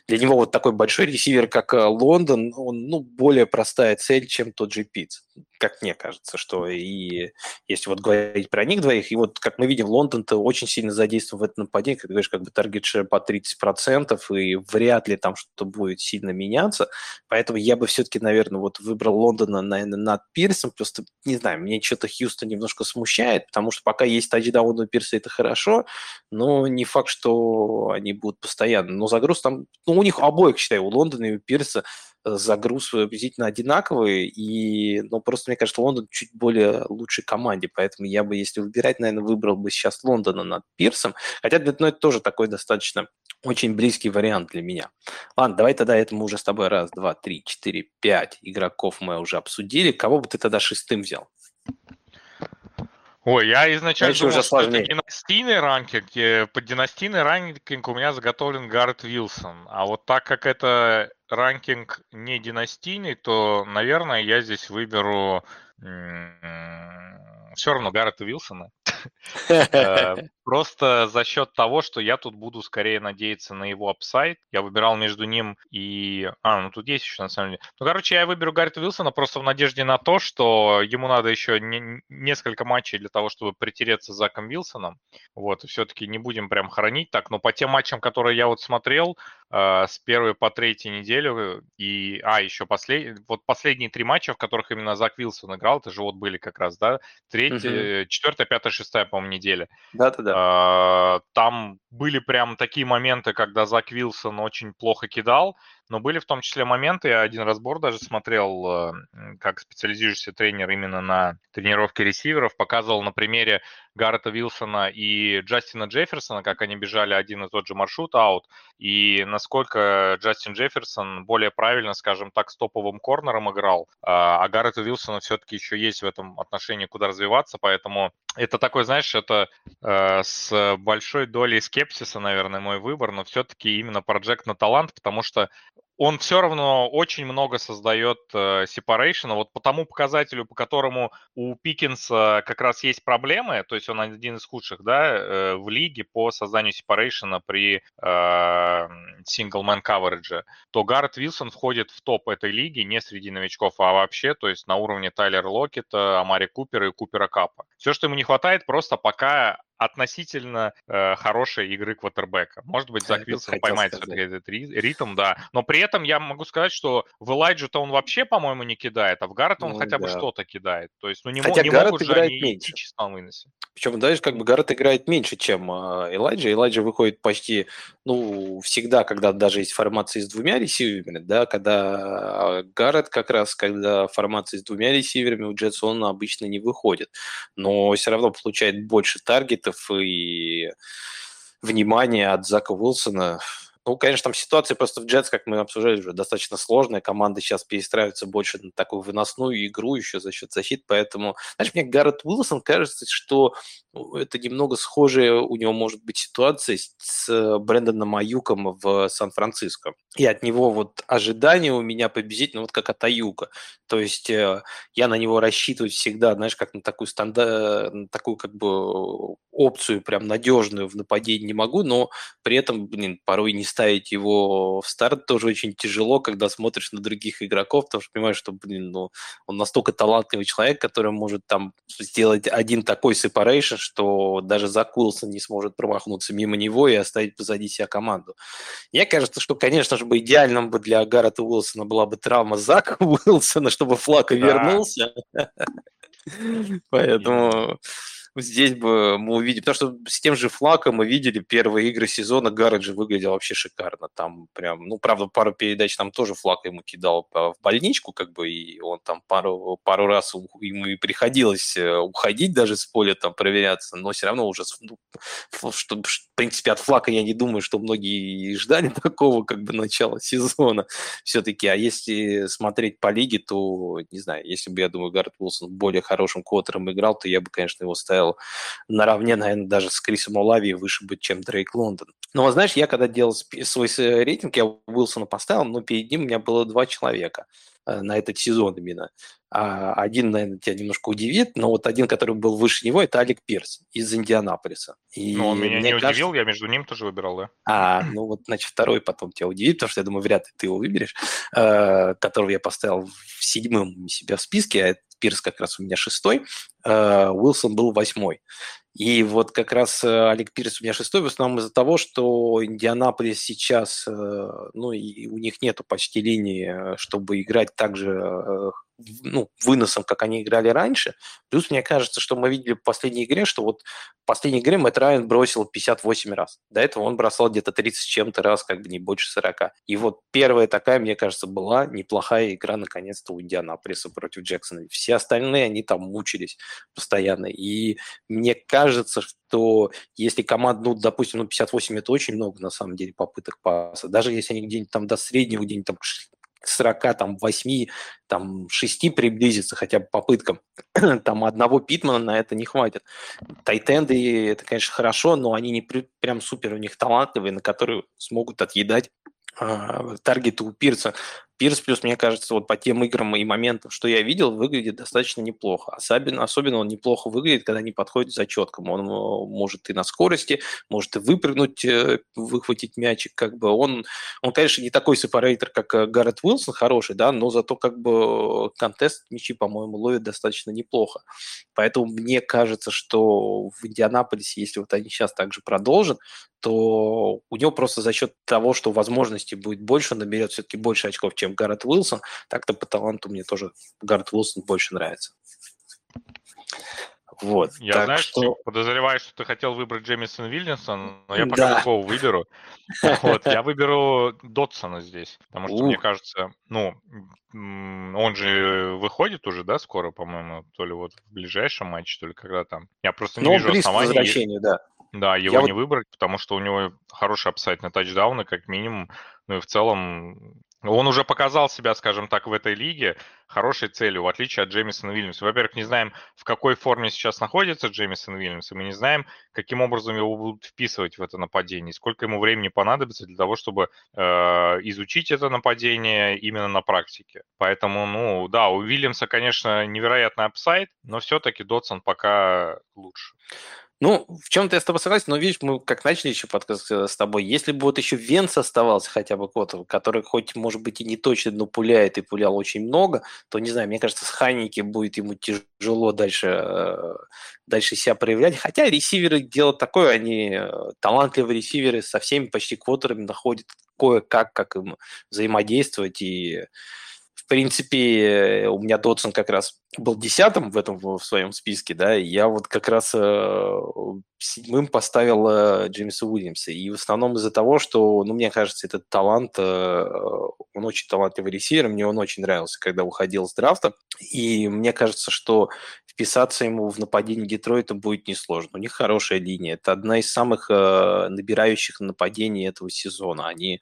для него вот такой большой ресивер, как э, Лондон, он, ну, более простая цель, чем тот же Питц. Как мне кажется, что и если вот говорить про них двоих, и вот, как мы видим, Лондон-то очень сильно задействован в этом нападении, как ты говоришь, как бы таргет по 30%, и вряд ли там что-то будет сильно меняться. Поэтому я бы все-таки, наверное, вот выбрал Лондона, наверное, над Пирсом. Просто, не знаю, мне что-то Хьюстон немножко смущает, потому что пока есть тачдаун у Пирса, это хорошо, но не факт, что они будут постоянно. Но загруз там, ну, у них обоих, считаю, у Лондона и у Пирса загруз приблизительно одинаковый, и, ну, просто, мне кажется, Лондон чуть более лучшей команде, поэтому я бы, если выбирать, наверное, выбрал бы сейчас Лондона над Пирсом, хотя ну, это тоже такой достаточно очень близкий вариант для меня. Ладно, давай тогда это мы уже с тобой раз, два, три, четыре, пять игроков мы уже обсудили. Кого бы ты тогда шестым взял? Ой, я изначально Дальше думал, уже что это династийный ранкинг. Под династийный ранкинг у меня заготовлен Гаррет Вилсон. А вот так как это ранкинг не династийный, то, наверное, я здесь выберу все равно Гаррета Вилсона. Э, просто за счет того, что я тут буду скорее надеяться на его upside. Я выбирал между ним и... А, ну тут есть еще на самом деле. Ну, короче, я выберу Гаррита Вилсона просто в надежде на то, что ему надо еще не... несколько матчей для того, чтобы притереться с Заком Вилсоном. Вот, и все-таки не будем прям хранить так. Но по тем матчам, которые я вот смотрел, с первой по третьей неделю и... А, еще послед... вот последние три матча, в которых именно Зак Вилсон играл, это же вот были как раз, да? Третья, угу. четвертая, пятая, шестая, по-моему, неделя. Да-да-да. А, там были прям такие моменты, когда Зак Вилсон очень плохо кидал, но были в том числе моменты, я один разбор даже смотрел, э, как специализирующийся тренер именно на тренировке ресиверов, показывал на примере Гаррета Вилсона и Джастина Джефферсона, как они бежали один и тот же маршрут аут, и насколько Джастин Джефферсон более правильно, скажем так, с топовым корнером играл, а, а Гаррету Вилсону все-таки еще есть в этом отношении куда развиваться, поэтому это такой, знаешь, это э, с большой долей скепсиса, наверное, мой выбор, но все-таки именно проект на талант, потому что он все равно очень много создает э. Вот по тому показателю, по которому у Пикинса как раз есть проблемы, то есть он один из худших да, э, в лиге по созданию separation при э, single man coverage, то Гаррет Вилсон входит в топ этой лиги не среди новичков, а вообще, то есть на уровне Тайлера Локета, Амари Купера и Купера Капа. Все, что ему не хватает, просто пока относительно э, хорошей игры квотербека. Может быть, Зак Вилсон поймает все-таки этот ритм, да. Но при этом я могу сказать, что в Элайджу-то он вообще, по-моему, не кидает, а в Гаррет он ну, хотя бы что-то кидает. То есть, ну не, хотя не Гаррет могут же они меньше. идти чисто выносе. Причем, знаешь, как бы Гаррет играет меньше, чем э, Элайджа. Элайджа выходит почти, ну, всегда, когда даже есть формация с двумя ресиверами, да, когда Гаррет как раз, когда формация с двумя ресиверами у Джетс, он обычно не выходит. Но все равно получает больше таргет конфликтов и внимания от Зака Уилсона. Ну, конечно, там ситуация просто в Джетс, как мы обсуждали, уже достаточно сложная. Команда сейчас перестраивается больше на такую выносную игру еще за счет защиты. Поэтому, знаешь, мне Гаррет Уилсон кажется, что это немного схожая у него может быть ситуация с Брэндоном Аюком в Сан-Франциско. И от него вот ожидания у меня победить, ну вот как от Аюка. То есть э, я на него рассчитывать всегда, знаешь, как на такую стандарт, на такую как бы опцию прям надежную в нападении не могу, но при этом, блин, порой не ставить его в старт тоже очень тяжело, когда смотришь на других игроков, потому что понимаешь, что, блин, ну, он настолько талантливый человек, который может там сделать один такой separation, что даже Зак Уилсон не сможет промахнуться мимо него и оставить позади себя команду. Мне кажется, что, конечно же, бы идеальным бы для Гаррета Уилсона была бы травма Зака Уилсона, чтобы Флака вернулся. Поэтому здесь бы мы увидели, потому что с тем же Флаком мы видели первые игры сезона, Гаррет же выглядел вообще шикарно, там прям, ну, правда, пару передач там тоже Флак ему кидал в больничку, как бы, и он там пару, пару раз ему и приходилось э, уходить даже с поля там проверяться, но все равно уже, ну, что, в принципе, от Флака я не думаю, что многие ждали такого, как бы, начала сезона все-таки, а если смотреть по лиге, то, не знаю, если бы, я думаю, Гаррет Уилсон более хорошим квотером играл, то я бы, конечно, его ставил поставил наравне, наверное, даже с Крисом Олави выше быть, чем Дрейк Лондон. Но, знаешь, я когда делал свой рейтинг, я Уилсона поставил, но перед ним у меня было два человека э, на этот сезон именно. А один, наверное, тебя немножко удивит, но вот один, который был выше него, это Алек Пирс из Индианаполиса. И ну, он меня не кажется... удивил, я между ним тоже выбирал, да. А, ну вот, значит, второй потом тебя удивит, потому что я думаю, вряд ли ты его выберешь, э, которого я поставил в седьмом себя в списке, а Пирс как раз у меня шестой, э, Уилсон был восьмой. И вот как раз э, Олег Пирс у меня шестой, в основном из-за того, что Индианаполис сейчас, э, ну, и у них нету почти линии, чтобы играть так же ну, выносом, как они играли раньше. Плюс мне кажется, что мы видели в последней игре, что вот в последней игре Мэтт Райан бросил 58 раз. До этого он бросал где-то 30 с чем-то раз, как бы не больше 40. И вот первая такая, мне кажется, была неплохая игра наконец-то у Индианаполиса против Джексона. Все остальные, они там мучились постоянно. И мне кажется, что если команда, ну, допустим, ну, 58 это очень много, на самом деле, попыток паса. Даже если они где-нибудь там до среднего, где-нибудь там 40, там, 8, там, 6 приблизиться хотя бы попыткам. там одного Питмана на это не хватит. Тайтенды, это, конечно, хорошо, но они не при, прям супер у них талантливые, на которые смогут отъедать а, таргеты у Пирса. Пирс плюс, мне кажется, вот по тем играм и моментам, что я видел, выглядит достаточно неплохо. Особенно, особенно он неплохо выглядит, когда не подходит за четком. Он э, может и на скорости, может и выпрыгнуть, э, выхватить мячик. Как бы он, он, конечно, не такой сепарейтор, как э, Гаррет Уилсон, хороший, да, но зато как бы контест мячи, по-моему, ловит достаточно неплохо. Поэтому мне кажется, что в Индианаполисе, если вот они сейчас также продолжат, то у него просто за счет того, что возможностей будет больше, он наберет все-таки больше очков, чем Гаррет Уилсон. Так-то по таланту мне тоже Гаррет Уилсон больше нравится. Вот. Я, так знаешь, что... подозреваю, что ты хотел выбрать Джеймисон Вильямсон, но я пока да. другого выберу. Вот, я выберу Дотсона здесь, потому что, мне кажется, ну, он же выходит уже, да, скоро, по-моему, то ли вот в ближайшем матче, то ли когда там. Я просто не ну, вижу оснований. да. Да, его я не вот... выбрать, потому что у него хороший апсайт на тачдауны, как минимум. Ну и в целом он уже показал себя, скажем так, в этой лиге хорошей целью, в отличие от Джеймисона Уильямса. Во-первых, не знаем, в какой форме сейчас находится Джеймисон Уильямс, и мы не знаем, каким образом его будут вписывать в это нападение, сколько ему времени понадобится для того, чтобы э, изучить это нападение именно на практике. Поэтому, ну, да, у Уильямса, конечно, невероятный апсайд, но все-таки Дотсон пока лучше. Ну, в чем-то я с тобой согласен, но видишь, мы как начали еще подкаст э, с тобой, если бы вот еще Венц оставался хотя бы вот, который хоть, может быть, и не точно, но пуляет и пулял очень много, то, не знаю, мне кажется, с Ханики будет ему тяжело дальше, э, дальше себя проявлять. Хотя ресиверы дело такое, они э, талантливые ресиверы со всеми почти квотерами находят кое-как, как им взаимодействовать и в принципе, у меня Додсон как раз был десятым в этом в своем списке, да, и я вот как раз э, седьмым поставил э, Джеймса Уильямса. И в основном из-за того, что, ну, мне кажется, этот талант, э, он очень талантливый ресивер, мне он очень нравился, когда уходил с драфта. И мне кажется, что вписаться ему в нападение Детройта будет несложно. У них хорошая линия. Это одна из самых э, набирающих нападений этого сезона. Они Э,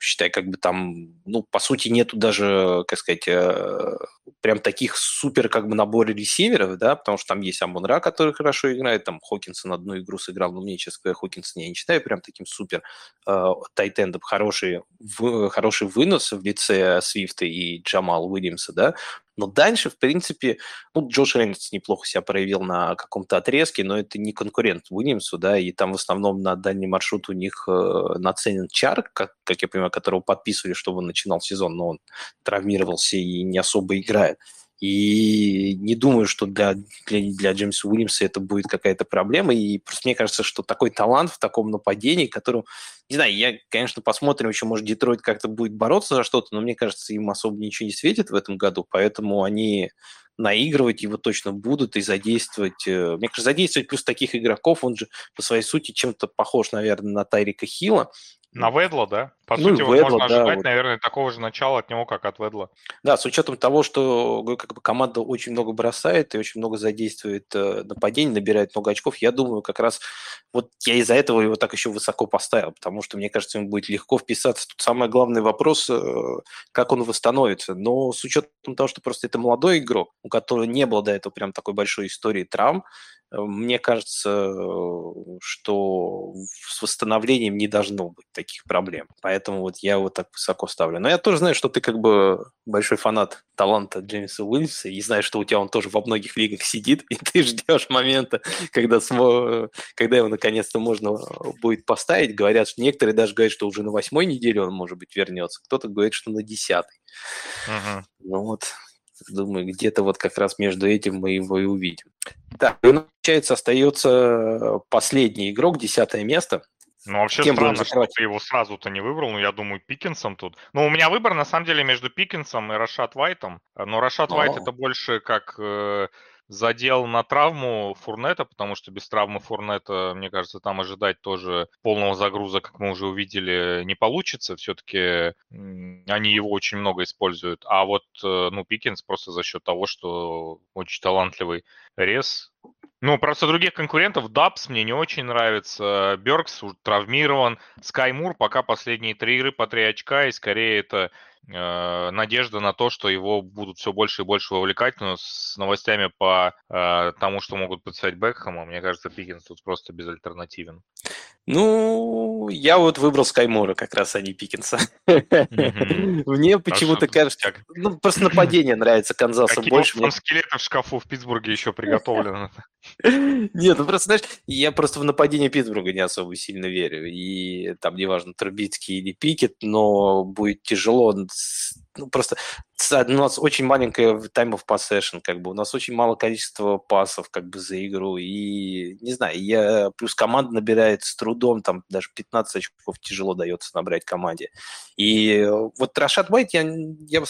считай, как бы там, ну, по сути, нету даже, как сказать, э, прям таких супер как бы наборе ресиверов, да, потому что там есть Амонра, который хорошо играет, там Хокинсон одну игру сыграл, но мне, честно говоря, Хокинсон я не считаю прям таким супер э, тайтендом, хороший, в, хороший вынос в лице Свифта и Джамал Уильямса, да, но дальше, в принципе, ну, Джош Рейнольдс неплохо себя проявил на каком-то отрезке, но это не конкурент Уильямсу, да, и там в основном на дальний маршрут у них э, нацелен Чарк, как, как я понимаю, которого подписывали, чтобы он начинал сезон, но он травмировался и не особо играет. И не думаю, что для, для, для Джеймса Уильямса это будет какая-то проблема. И просто мне кажется, что такой талант в таком нападении, которым, не знаю, я, конечно, посмотрим еще, может, Детройт как-то будет бороться за что-то, но мне кажется, им особо ничего не светит в этом году, поэтому они наигрывать его точно будут и задействовать. Э, мне кажется, задействовать плюс таких игроков, он же по своей сути чем-то похож, наверное, на Тайрика Хилла, на Ведла, да? По ну, сути, вот Ведла, можно ожидать, вот. наверное, такого же начала от него, как от Ведла. Да, с учетом того, что как бы, команда очень много бросает и очень много задействует э, нападений, набирает много очков, я думаю, как раз вот я из-за этого его так еще высоко поставил, потому что, мне кажется, ему будет легко вписаться. Тут самый главный вопрос, э, как он восстановится. Но с учетом того, что просто это молодой игрок, у которого не было до этого прям такой большой истории травм, мне кажется, что с восстановлением не должно быть таких проблем. Поэтому вот я вот так высоко ставлю. Но я тоже знаю, что ты как бы большой фанат таланта Джеймса Уильямса, и знаю, что у тебя он тоже во многих лигах сидит, и ты ждешь момента, когда, смо... когда его наконец-то можно будет поставить. Говорят, что некоторые даже говорят, что уже на восьмой неделе он, может быть, вернется. Кто-то говорит, что на десятой. Uh-huh. Ну вот, Думаю, где-то вот как раз между этим мы его и увидим. Так, и, получается, остается последний игрок, десятое место. Ну, вообще Кем странно, что ты его сразу-то не выбрал. Ну, я думаю, Пикинсом тут. Ну, у меня выбор, на самом деле, между Пикинсом и Рашат Вайтом. Но Рашат Вайт это больше как э, задел на травму Фурнета, потому что без травмы Фурнета, мне кажется, там ожидать тоже полного загруза, как мы уже увидели, не получится. Все-таки они его очень много используют. А вот, э, ну, Пикинс просто за счет того, что очень талантливый рез, ну, просто других конкурентов Дабс мне не очень нравится. Беркс травмирован. Скаймур пока последние три игры по три очка, и скорее это э, надежда на то, что его будут все больше и больше вовлекать, но с новостями по э, тому, что могут подписать Бекхэма, мне кажется, Пикинс тут просто безальтернативен. Ну, я вот выбрал Скаймора как раз, а не Пикинса. Мне почему-то кажется... Ну, просто нападение нравится Канзасу больше. Какие скелеты в шкафу в Питтсбурге еще приготовлены? Нет, ну просто, знаешь, я просто в нападение Питтсбурга не особо сильно верю. И там, неважно, Трубицкий или Пикет, но будет тяжело ну, просто у нас очень маленькая time of possession, как бы у нас очень мало количества пасов как бы за игру, и не знаю, я плюс команда набирает с трудом, там даже 15 очков тяжело дается набрать команде. И вот Рашат Уайт, я, я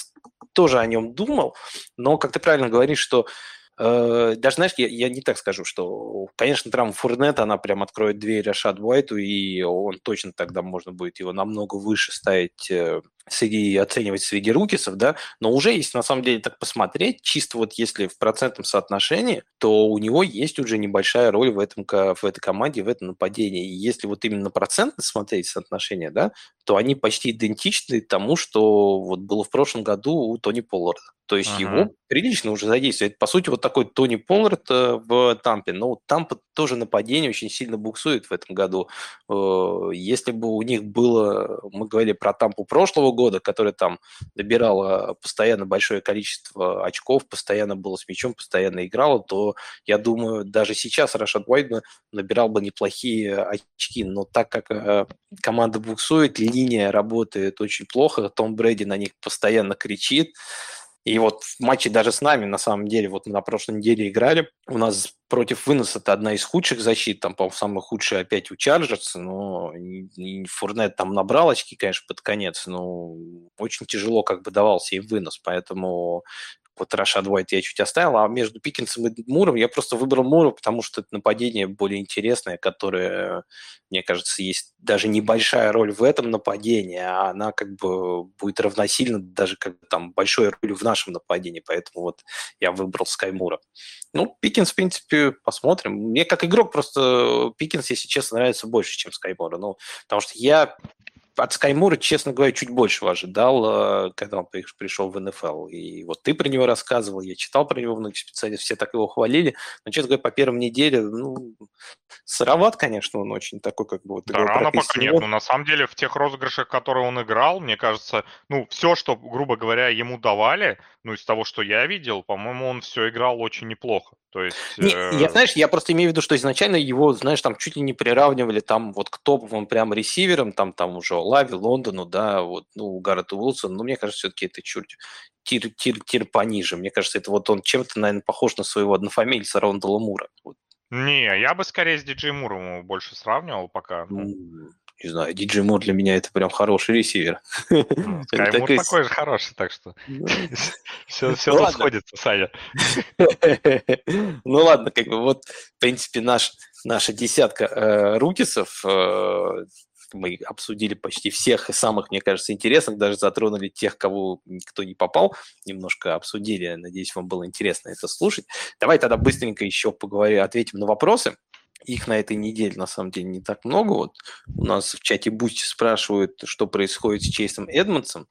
тоже о нем думал, но, как ты правильно говоришь, что Э, даже, знаешь, я, я не так скажу, что, конечно, травма Фурнета, она прям откроет дверь Рашад Уайту, и он точно тогда можно будет его намного выше ставить э, среди, оценивать среди рукисов, да, но уже если на самом деле так посмотреть, чисто вот если в процентном соотношении, то у него есть уже небольшая роль в, этом, в этой команде, в этом нападении. И если вот именно процентно смотреть соотношение, да, то они почти идентичны тому, что вот было в прошлом году у Тони Полларда. То есть ага. его прилично уже задействует. По сути, вот такой Тони Поллард э, в Тампе. Но Тампа тоже нападение очень сильно буксует в этом году. Э, если бы у них было, мы говорили про Тампу прошлого года, которая там набирала постоянно большое количество очков, постоянно была с мячом, постоянно играла, то я думаю, даже сейчас Рашад Уайт набирал бы неплохие очки. Но так как э, команда буксует, линия работает очень плохо, Том Брэди на них постоянно кричит, и вот в матче даже с нами, на самом деле, вот мы на прошлой неделе играли, у нас против выноса это одна из худших защит, там, по-моему, самая худшая опять у Чарджерс, но Фурнет там набрал очки, конечно, под конец, но очень тяжело как бы давался им вынос, поэтому вот Рашад Уайт я чуть оставил, а между Пикинсом и Муром я просто выбрал Мура, потому что это нападение более интересное, которое, мне кажется, есть даже небольшая роль в этом нападении, а она как бы будет равносильно даже как бы там большой роли в нашем нападении, поэтому вот я выбрал Скай Мура. Ну, Пикинс, в принципе, посмотрим. Мне как игрок просто Пикинс, если честно, нравится больше, чем Скай Мура, ну, потому что я от Скаймура, честно говоря, чуть больше ожидал, э, когда он пришел в НФЛ. И вот ты про него рассказывал, я читал про него многие специалисты, все так его хвалили. Но, честно говоря, по первой неделе, ну, сыроват, конечно, он очень такой, как бы... Вот, да, рано пока нет. Но на самом деле в тех розыгрышах, которые он играл, мне кажется, ну, все, что, грубо говоря, ему давали, ну, из того, что я видел, по-моему, он все играл очень неплохо. То есть... Не, э... Я, знаешь, я просто имею в виду, что изначально его, знаешь, там чуть ли не приравнивали там вот к топовым прям ресиверам, там, там уже Лави, Лондону, да, вот, ну, Гаррету Уилсону, но мне кажется, все-таки это чуть тир, тир, тир пониже. Мне кажется, это вот он чем-то, наверное, похож на своего однофамильца Рондала Мура. Вот. Не, я бы скорее с Диджей Муром больше сравнивал пока. Ну, не знаю, Диджей Мур для меня это прям хороший ресивер. Ну, такой же хороший, так что все, все тут сходится, Саня. Ну ладно, как бы вот, в принципе, наш, наша десятка э, рукисов, э, мы обсудили почти всех самых, мне кажется, интересных, даже затронули тех, кого никто не попал, немножко обсудили, надеюсь, вам было интересно это слушать. Давай тогда быстренько еще поговорим, ответим на вопросы. Их на этой неделе, на самом деле, не так много. Вот у нас в чате Boosty спрашивают, что происходит с Чейсом Эдмонсом.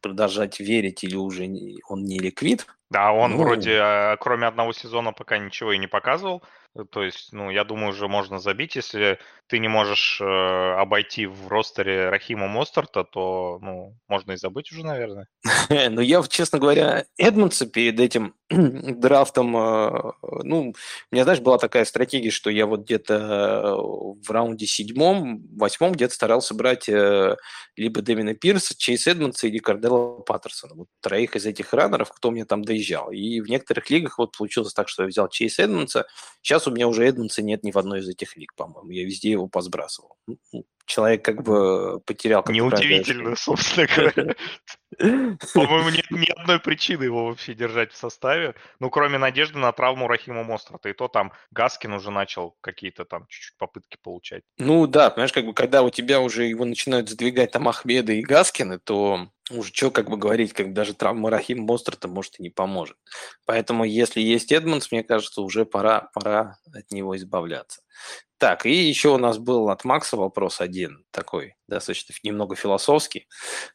Продолжать верить или уже он не ликвид? Да, он ну... вроде, а, кроме одного сезона, пока ничего и не показывал. То есть, ну, я думаю, уже можно забить. Если ты не можешь э, обойти в ростере Рахима Мостерта, то, ну, можно и забыть уже, наверное. Ну, я, честно говоря, Эдмонса перед этим драфтом, э, ну, у меня, знаешь, была такая стратегия, что я вот где-то э, в раунде седьмом, восьмом где-то старался брать э, либо Дэмина Пирса, Чейз Эдмонса или Карделла Паттерсона. Вот троих из этих раннеров, кто мне там доезжал. И в некоторых лигах вот получилось так, что я взял Чейз Эдмонса. Сейчас у меня уже Эдмонса нет ни в одной из этих лиг, по-моему. Я везде его посбрасывал. Ну, ну, человек как бы потерял... Неудивительно, собственно говоря. По-моему, нет ни одной причины его вообще держать в составе. Ну, кроме надежды на травму Рахима Мострата. И то там Гаскин уже начал какие-то там чуть-чуть попытки получать. Ну да, понимаешь, как бы когда у тебя уже его начинают задвигать там Ахмеды и Гаскины, то уже что как бы говорить, как даже травма Рахима Мострата может и не поможет. Поэтому если есть Эдмонс, мне кажется, уже пора, пора от него избавляться. Так, и еще у нас был от Макса вопрос один, такой достаточно немного философский.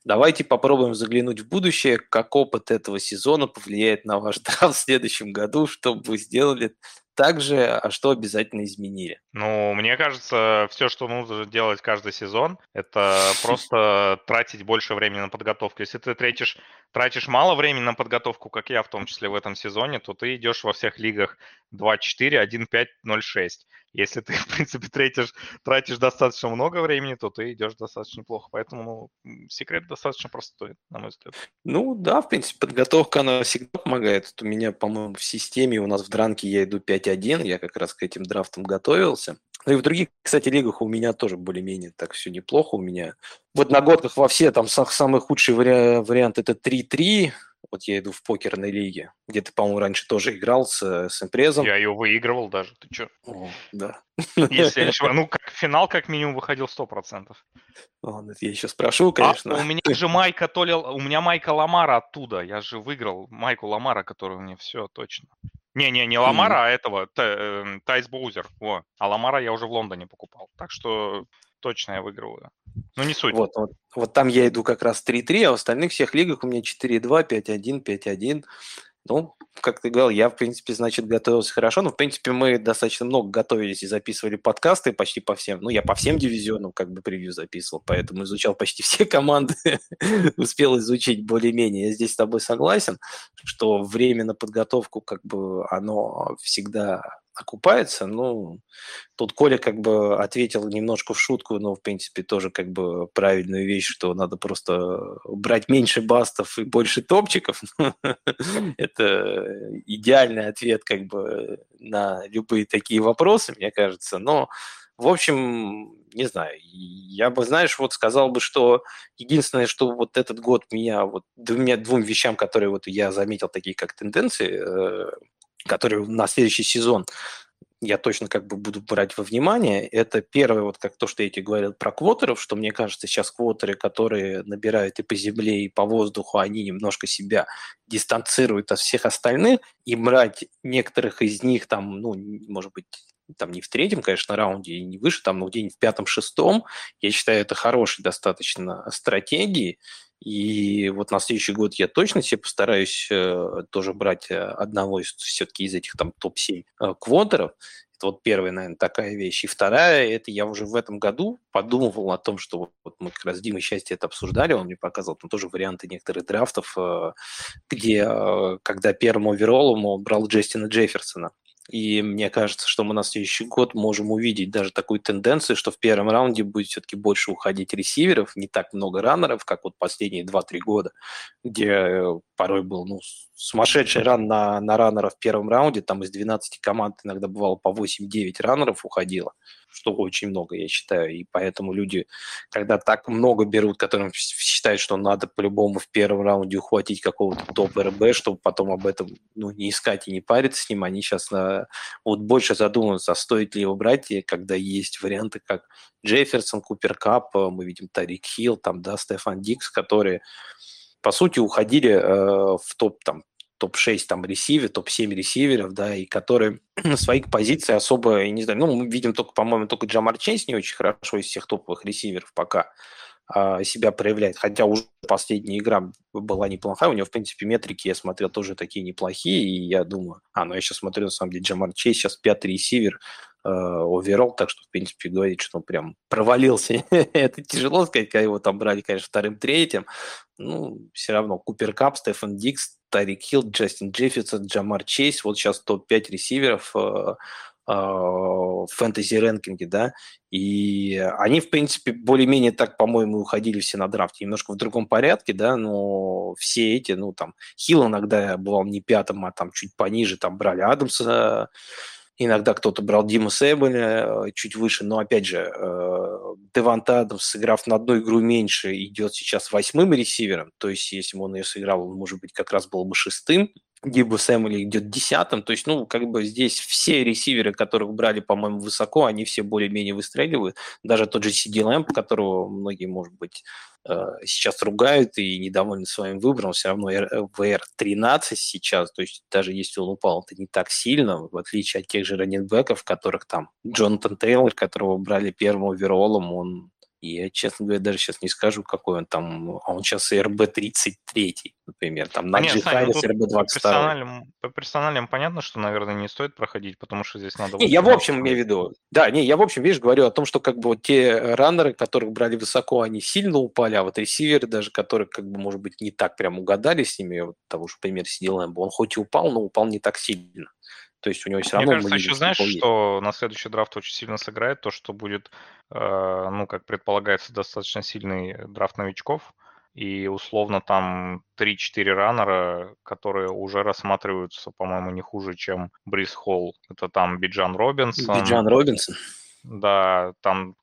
Давайте попробуем заглянуть в будущее, как опыт этого сезона повлияет на ваш драфт в следующем году, что бы вы сделали так же, а что обязательно изменили? Ну, мне кажется, все, что нужно делать каждый сезон, это просто тратить больше времени на подготовку. Если ты тратишь, тратишь мало времени на подготовку, как я в том числе в этом сезоне, то ты идешь во всех лигах 2-4, 1-5, 0-6. Если ты, в принципе, тратишь, тратишь достаточно много времени, то ты идешь достаточно плохо. Поэтому ну, секрет достаточно простой, на мой взгляд. Ну да, в принципе, подготовка, она всегда помогает. Вот у меня, по-моему, в системе у нас в дранке я иду 5-1, я как раз к этим драфтам готовился. Ну и в других, кстати, лигах у меня тоже более-менее так все неплохо. У меня в одногодках во все там самый худший вари- вариант это 3-3, вот я иду в покерной лиге, где ты, по-моему, раньше тоже играл с, с импрезом. Я ее выигрывал даже, ты что? О, да. Если я ну, как, финал как минимум выходил 100%. Ладно, я еще спрошу, конечно. А у меня же Майка Толя, у меня Майка Ламара оттуда, я же выиграл Майку Ламара, который мне все точно. Не-не, не Ламара, mm. а этого, эм, Тайс Боузер. Во. А Ламара я уже в Лондоне покупал. Так что точно я выигрываю. Ну, не суть. Вот, вот, вот там я иду как раз 3-3, а в остальных всех лигах у меня 4-2, 5-1, 5-1. Ну, как ты говорил, я, в принципе, значит, готовился хорошо. Но, в принципе, мы достаточно много готовились и записывали подкасты почти по всем. Ну, я по всем дивизионам как бы превью записывал, поэтому изучал почти все команды, успел изучить более-менее. Я здесь с тобой согласен, что время на подготовку как бы оно всегда окупается. Ну, тут Коля как бы ответил немножко в шутку, но, в принципе, тоже как бы правильную вещь, что надо просто брать меньше бастов и больше топчиков. Это идеальный ответ как бы на любые такие вопросы, мне кажется. Но, в общем, не знаю, я бы, знаешь, вот сказал бы, что единственное, что вот этот год меня вот двумя двум вещам, которые вот я заметил, такие как тенденции, которые на следующий сезон я точно как бы буду брать во внимание, это первое, вот как то, что я тебе говорил про квотеров, что мне кажется, сейчас квотеры, которые набирают и по земле, и по воздуху, они немножко себя дистанцируют от всех остальных, и брать некоторых из них там, ну, может быть, там не в третьем, конечно, раунде и не выше, там, но где-нибудь в пятом-шестом, я считаю, это хорошей достаточно стратегии, и вот на следующий год я точно себе постараюсь э, тоже брать э, одного из все-таки из этих там топ-7 э, квотеров. Это вот первая, наверное, такая вещь. И вторая, это я уже в этом году подумывал о том, что вот, мы как раз с Димой Счастье это обсуждали, он мне показал там тоже варианты некоторых драфтов, э, где, э, когда первым оверолом он брал Джестина Джефферсона. И мне кажется, что мы на следующий год можем увидеть даже такую тенденцию, что в первом раунде будет все-таки больше уходить ресиверов, не так много раннеров, как вот последние 2-3 года, где э, порой был ну, сумасшедший ран на, на раннеров в первом раунде, там из 12 команд иногда бывало по 8-9 раннеров уходило что очень много, я считаю. И поэтому люди, когда так много берут, которым считают, что надо по-любому в первом раунде ухватить какого-то топ-РБ, чтобы потом об этом ну, не искать и не париться с ним, они сейчас на, вот больше задумываются, а стоит ли его брать, когда есть варианты, как Джефферсон, Купер Кап, э, мы видим Тарик Хилл, там, да, Стефан Дикс, которые по сути, уходили э, в топ там топ-6 там ресивер, топ-7 ресиверов, да, и которые своих позициях особо, не знаю, ну, мы видим только, по-моему, только Джамар Чейз не очень хорошо из всех топовых ресиверов пока а, себя проявляет, хотя уже последняя игра была неплохая, у него, в принципе, метрики, я смотрел, тоже такие неплохие, и я думаю, а, ну, я сейчас смотрю, на самом деле, Джамар Чейз сейчас пятый ресивер, оверолл, так что, в принципе, говорить, что он прям провалился, это тяжело сказать, когда его там брали, конечно, вторым-третьим, ну, все равно Купер Кап, Стефан Дикс, Тарик Хилл, Джастин Джефферсон, Джамар Чейз, вот сейчас топ-5 ресиверов э, э, в фэнтези-рэнкинге, да, и они, в принципе, более-менее так, по-моему, уходили все на драфте, немножко в другом порядке, да, но все эти, ну, там, Хилл иногда бывал не пятым, а там чуть пониже, там брали Адамса, Иногда кто-то брал Дима Сэбеля э, чуть выше, но, опять же, э, Девант Адамс, сыграв на одну игру меньше, идет сейчас восьмым ресивером. То есть, если бы он ее сыграл, он, может быть, как раз был бы шестым. Дибо Сэмюэл идет десятым. То есть, ну, как бы здесь все ресиверы, которых брали, по-моему, высоко, они все более-менее выстреливают. Даже тот же Сиди Лэмп, которого многие, может быть, э, сейчас ругают и недовольны своим выбором, все равно ВР-13 сейчас, то есть даже если он упал, это не так сильно, в отличие от тех же раненбеков, которых там Джонатан Тейлор, которого брали первым оверолом, он И я, честно говоря, даже сейчас не скажу, какой он там. А он сейчас РБ-33, например. Там на G Harris РБ-22. По персональным понятно, что, наверное, не стоит проходить, потому что здесь надо... Не, я в общем имею в виду. Да, не, я в общем, видишь, говорю о том, что как бы вот те раннеры, которых брали высоко, они сильно упали, а вот ресиверы даже, которые как бы, может быть, не так прям угадали с ними, вот того же пример Сидил он хоть и упал, но упал не так сильно. То есть у него все равно... Мне кажется, еще знаешь, есть. что на следующий драфт очень сильно сыграет то, что будет, э, ну, как предполагается, достаточно сильный драфт новичков, и условно там 3-4 раннера, которые уже рассматриваются, по-моему, не хуже, чем Брис Холл. Это там Биджан Робинсон. Биджан Робинсон. Да, там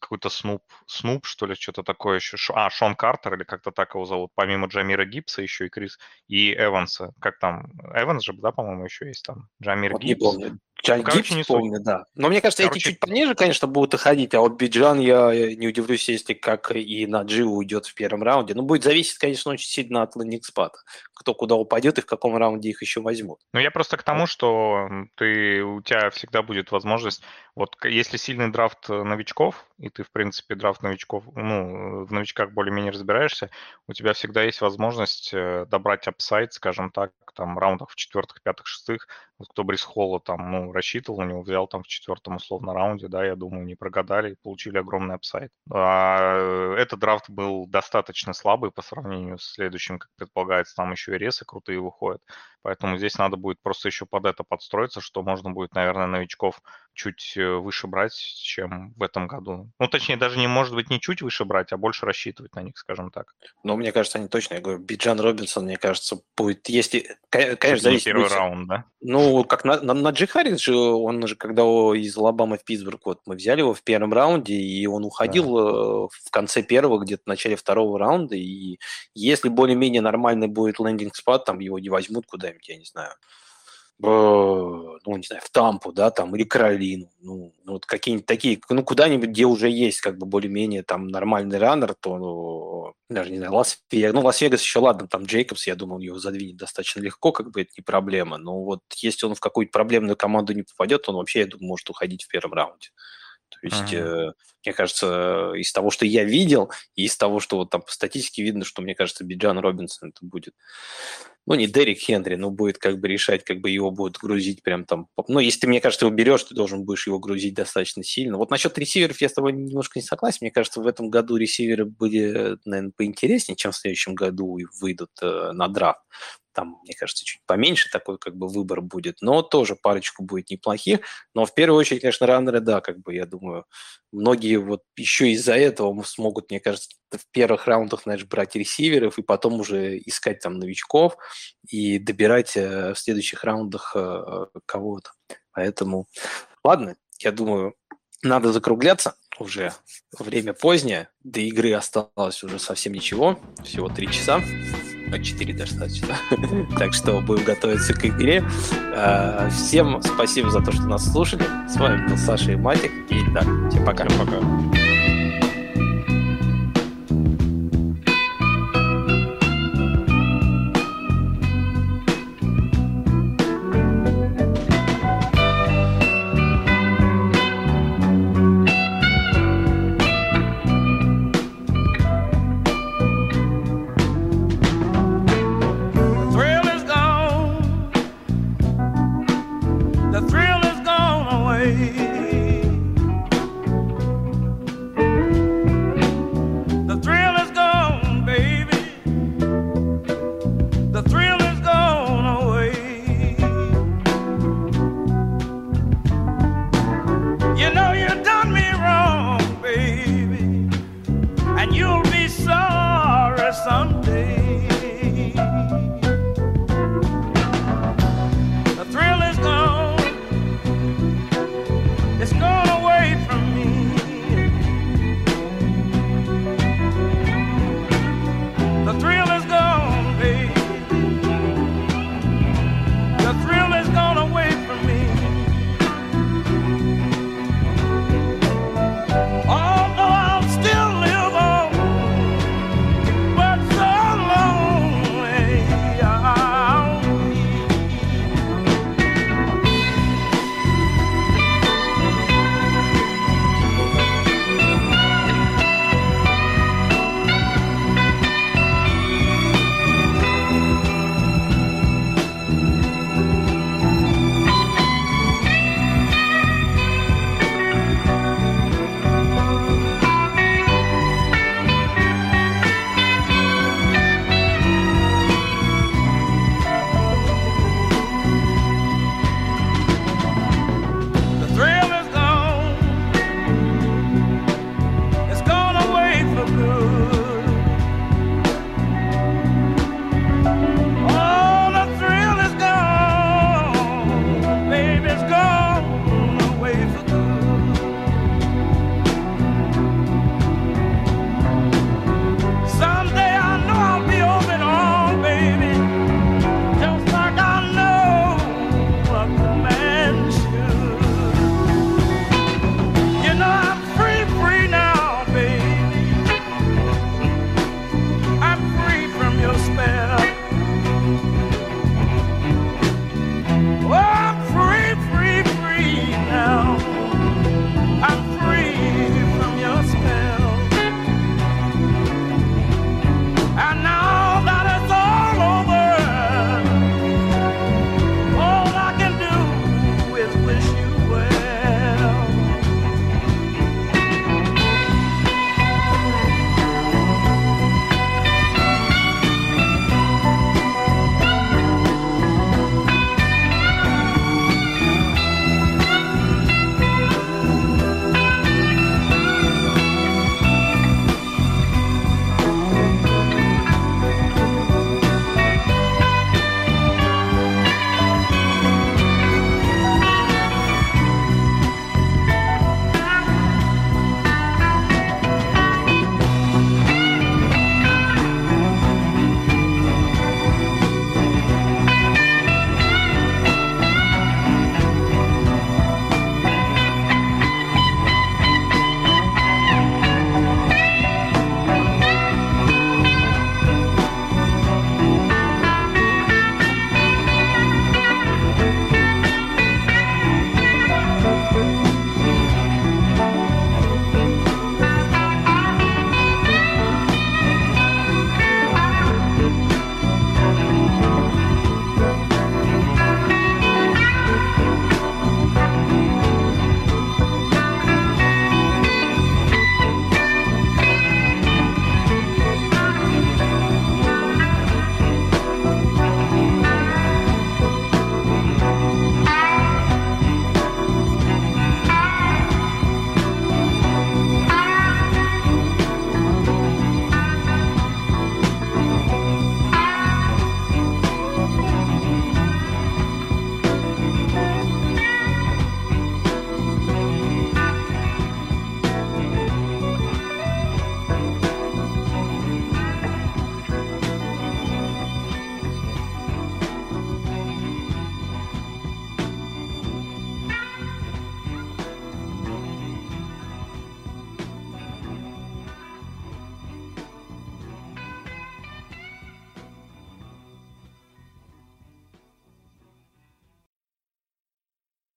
какой-то Снуп, Снуп, что ли, что-то такое еще. А, Шон Картер, или как-то так его зовут. Помимо Джамира Гибса еще и Крис, и Эванса. Как там? Эванс же, да, по-моему, еще есть там. Джамир вот Гибс. Не помню. Джан ну, Гибс, не помню, да. Но мне кажется, короче... эти чуть пониже, конечно, будут уходить, а вот Биджан я не удивлюсь, если как и на Дживу уйдет в первом раунде. Но будет зависеть, конечно, очень сильно от лендинг спада. Кто куда упадет и в каком раунде их еще возьмут. Ну, я просто к тому, что ты, у тебя всегда будет возможность, вот если сильный драфт новичков, и ты, в принципе, драфт новичков, ну, в новичках более-менее разбираешься, у тебя всегда есть возможность э, добрать upside, скажем так, там, раундах в четвертых, пятых, шестых, вот кто Бриса Холла там, ну, рассчитывал, у него взял там в четвертом условно раунде, да, я думаю, не прогадали получили огромный upside. А, этот драфт был достаточно слабый по сравнению с следующим, как предполагается, там еще и ресы крутые выходят, поэтому здесь надо будет просто еще под это подстроиться, что можно будет, наверное, новичков чуть э, выше брать, чем в этом году. Ну, точнее, даже не может быть не чуть выше брать, а больше рассчитывать на них, скажем так. Ну, мне кажется, они точно, я говорю, Биджан Робинсон, мне кажется, будет, если, конечно, зависит. Первый будет, раунд, да? Ну, как на, на, Наджи Харрис же, он же, когда из Алабамы в Питтсбург, вот мы взяли его в первом раунде, и он уходил да. Э, в конце первого, где-то в начале второго раунда, и если более-менее нормальный будет landing spot, там его не возьмут куда-нибудь, я не знаю, ну, не знаю, в Тампу, да, там, или Каролину, ну, ну вот какие-нибудь такие, ну, куда-нибудь, где уже есть, как бы, более-менее там нормальный runner, то, ну, даже, не знаю, Лас-Вегас, ну, Лас-Вегас еще, ладно, там Джейкобс, я думал, его задвинет достаточно легко, как бы, это не проблема, но вот если он в какую-то проблемную команду не попадет, он вообще, я думаю, может уходить в первом раунде. То есть, uh-huh. э, мне кажется, из того, что я видел, и из того, что вот там по статистике видно, что, мне кажется, Биджан Робинсон это будет ну, не Дерек Хенри, но будет как бы решать, как бы его будут грузить прям там. Ну, если ты, мне кажется, его берешь, ты должен будешь его грузить достаточно сильно. Вот насчет ресиверов я с тобой немножко не согласен. Мне кажется, в этом году ресиверы были, наверное, поинтереснее, чем в следующем году и выйдут э, на драфт. Там, мне кажется, чуть поменьше такой как бы выбор будет, но тоже парочку будет неплохих. Но в первую очередь, конечно, раннеры, да, как бы, я думаю, многие вот еще из-за этого смогут, мне кажется, в первых раундах, знаешь, брать ресиверов и потом уже искать там новичков и добирать э, в следующих раундах э, кого-то. Поэтому, ладно, я думаю, надо закругляться уже время позднее, до игры осталось уже совсем ничего, всего три часа а 4 достаточно. так что будем готовиться к игре. А, всем спасибо за то, что нас слушали. С вами был Саша и Матик. И да, всем пока. Всем пока.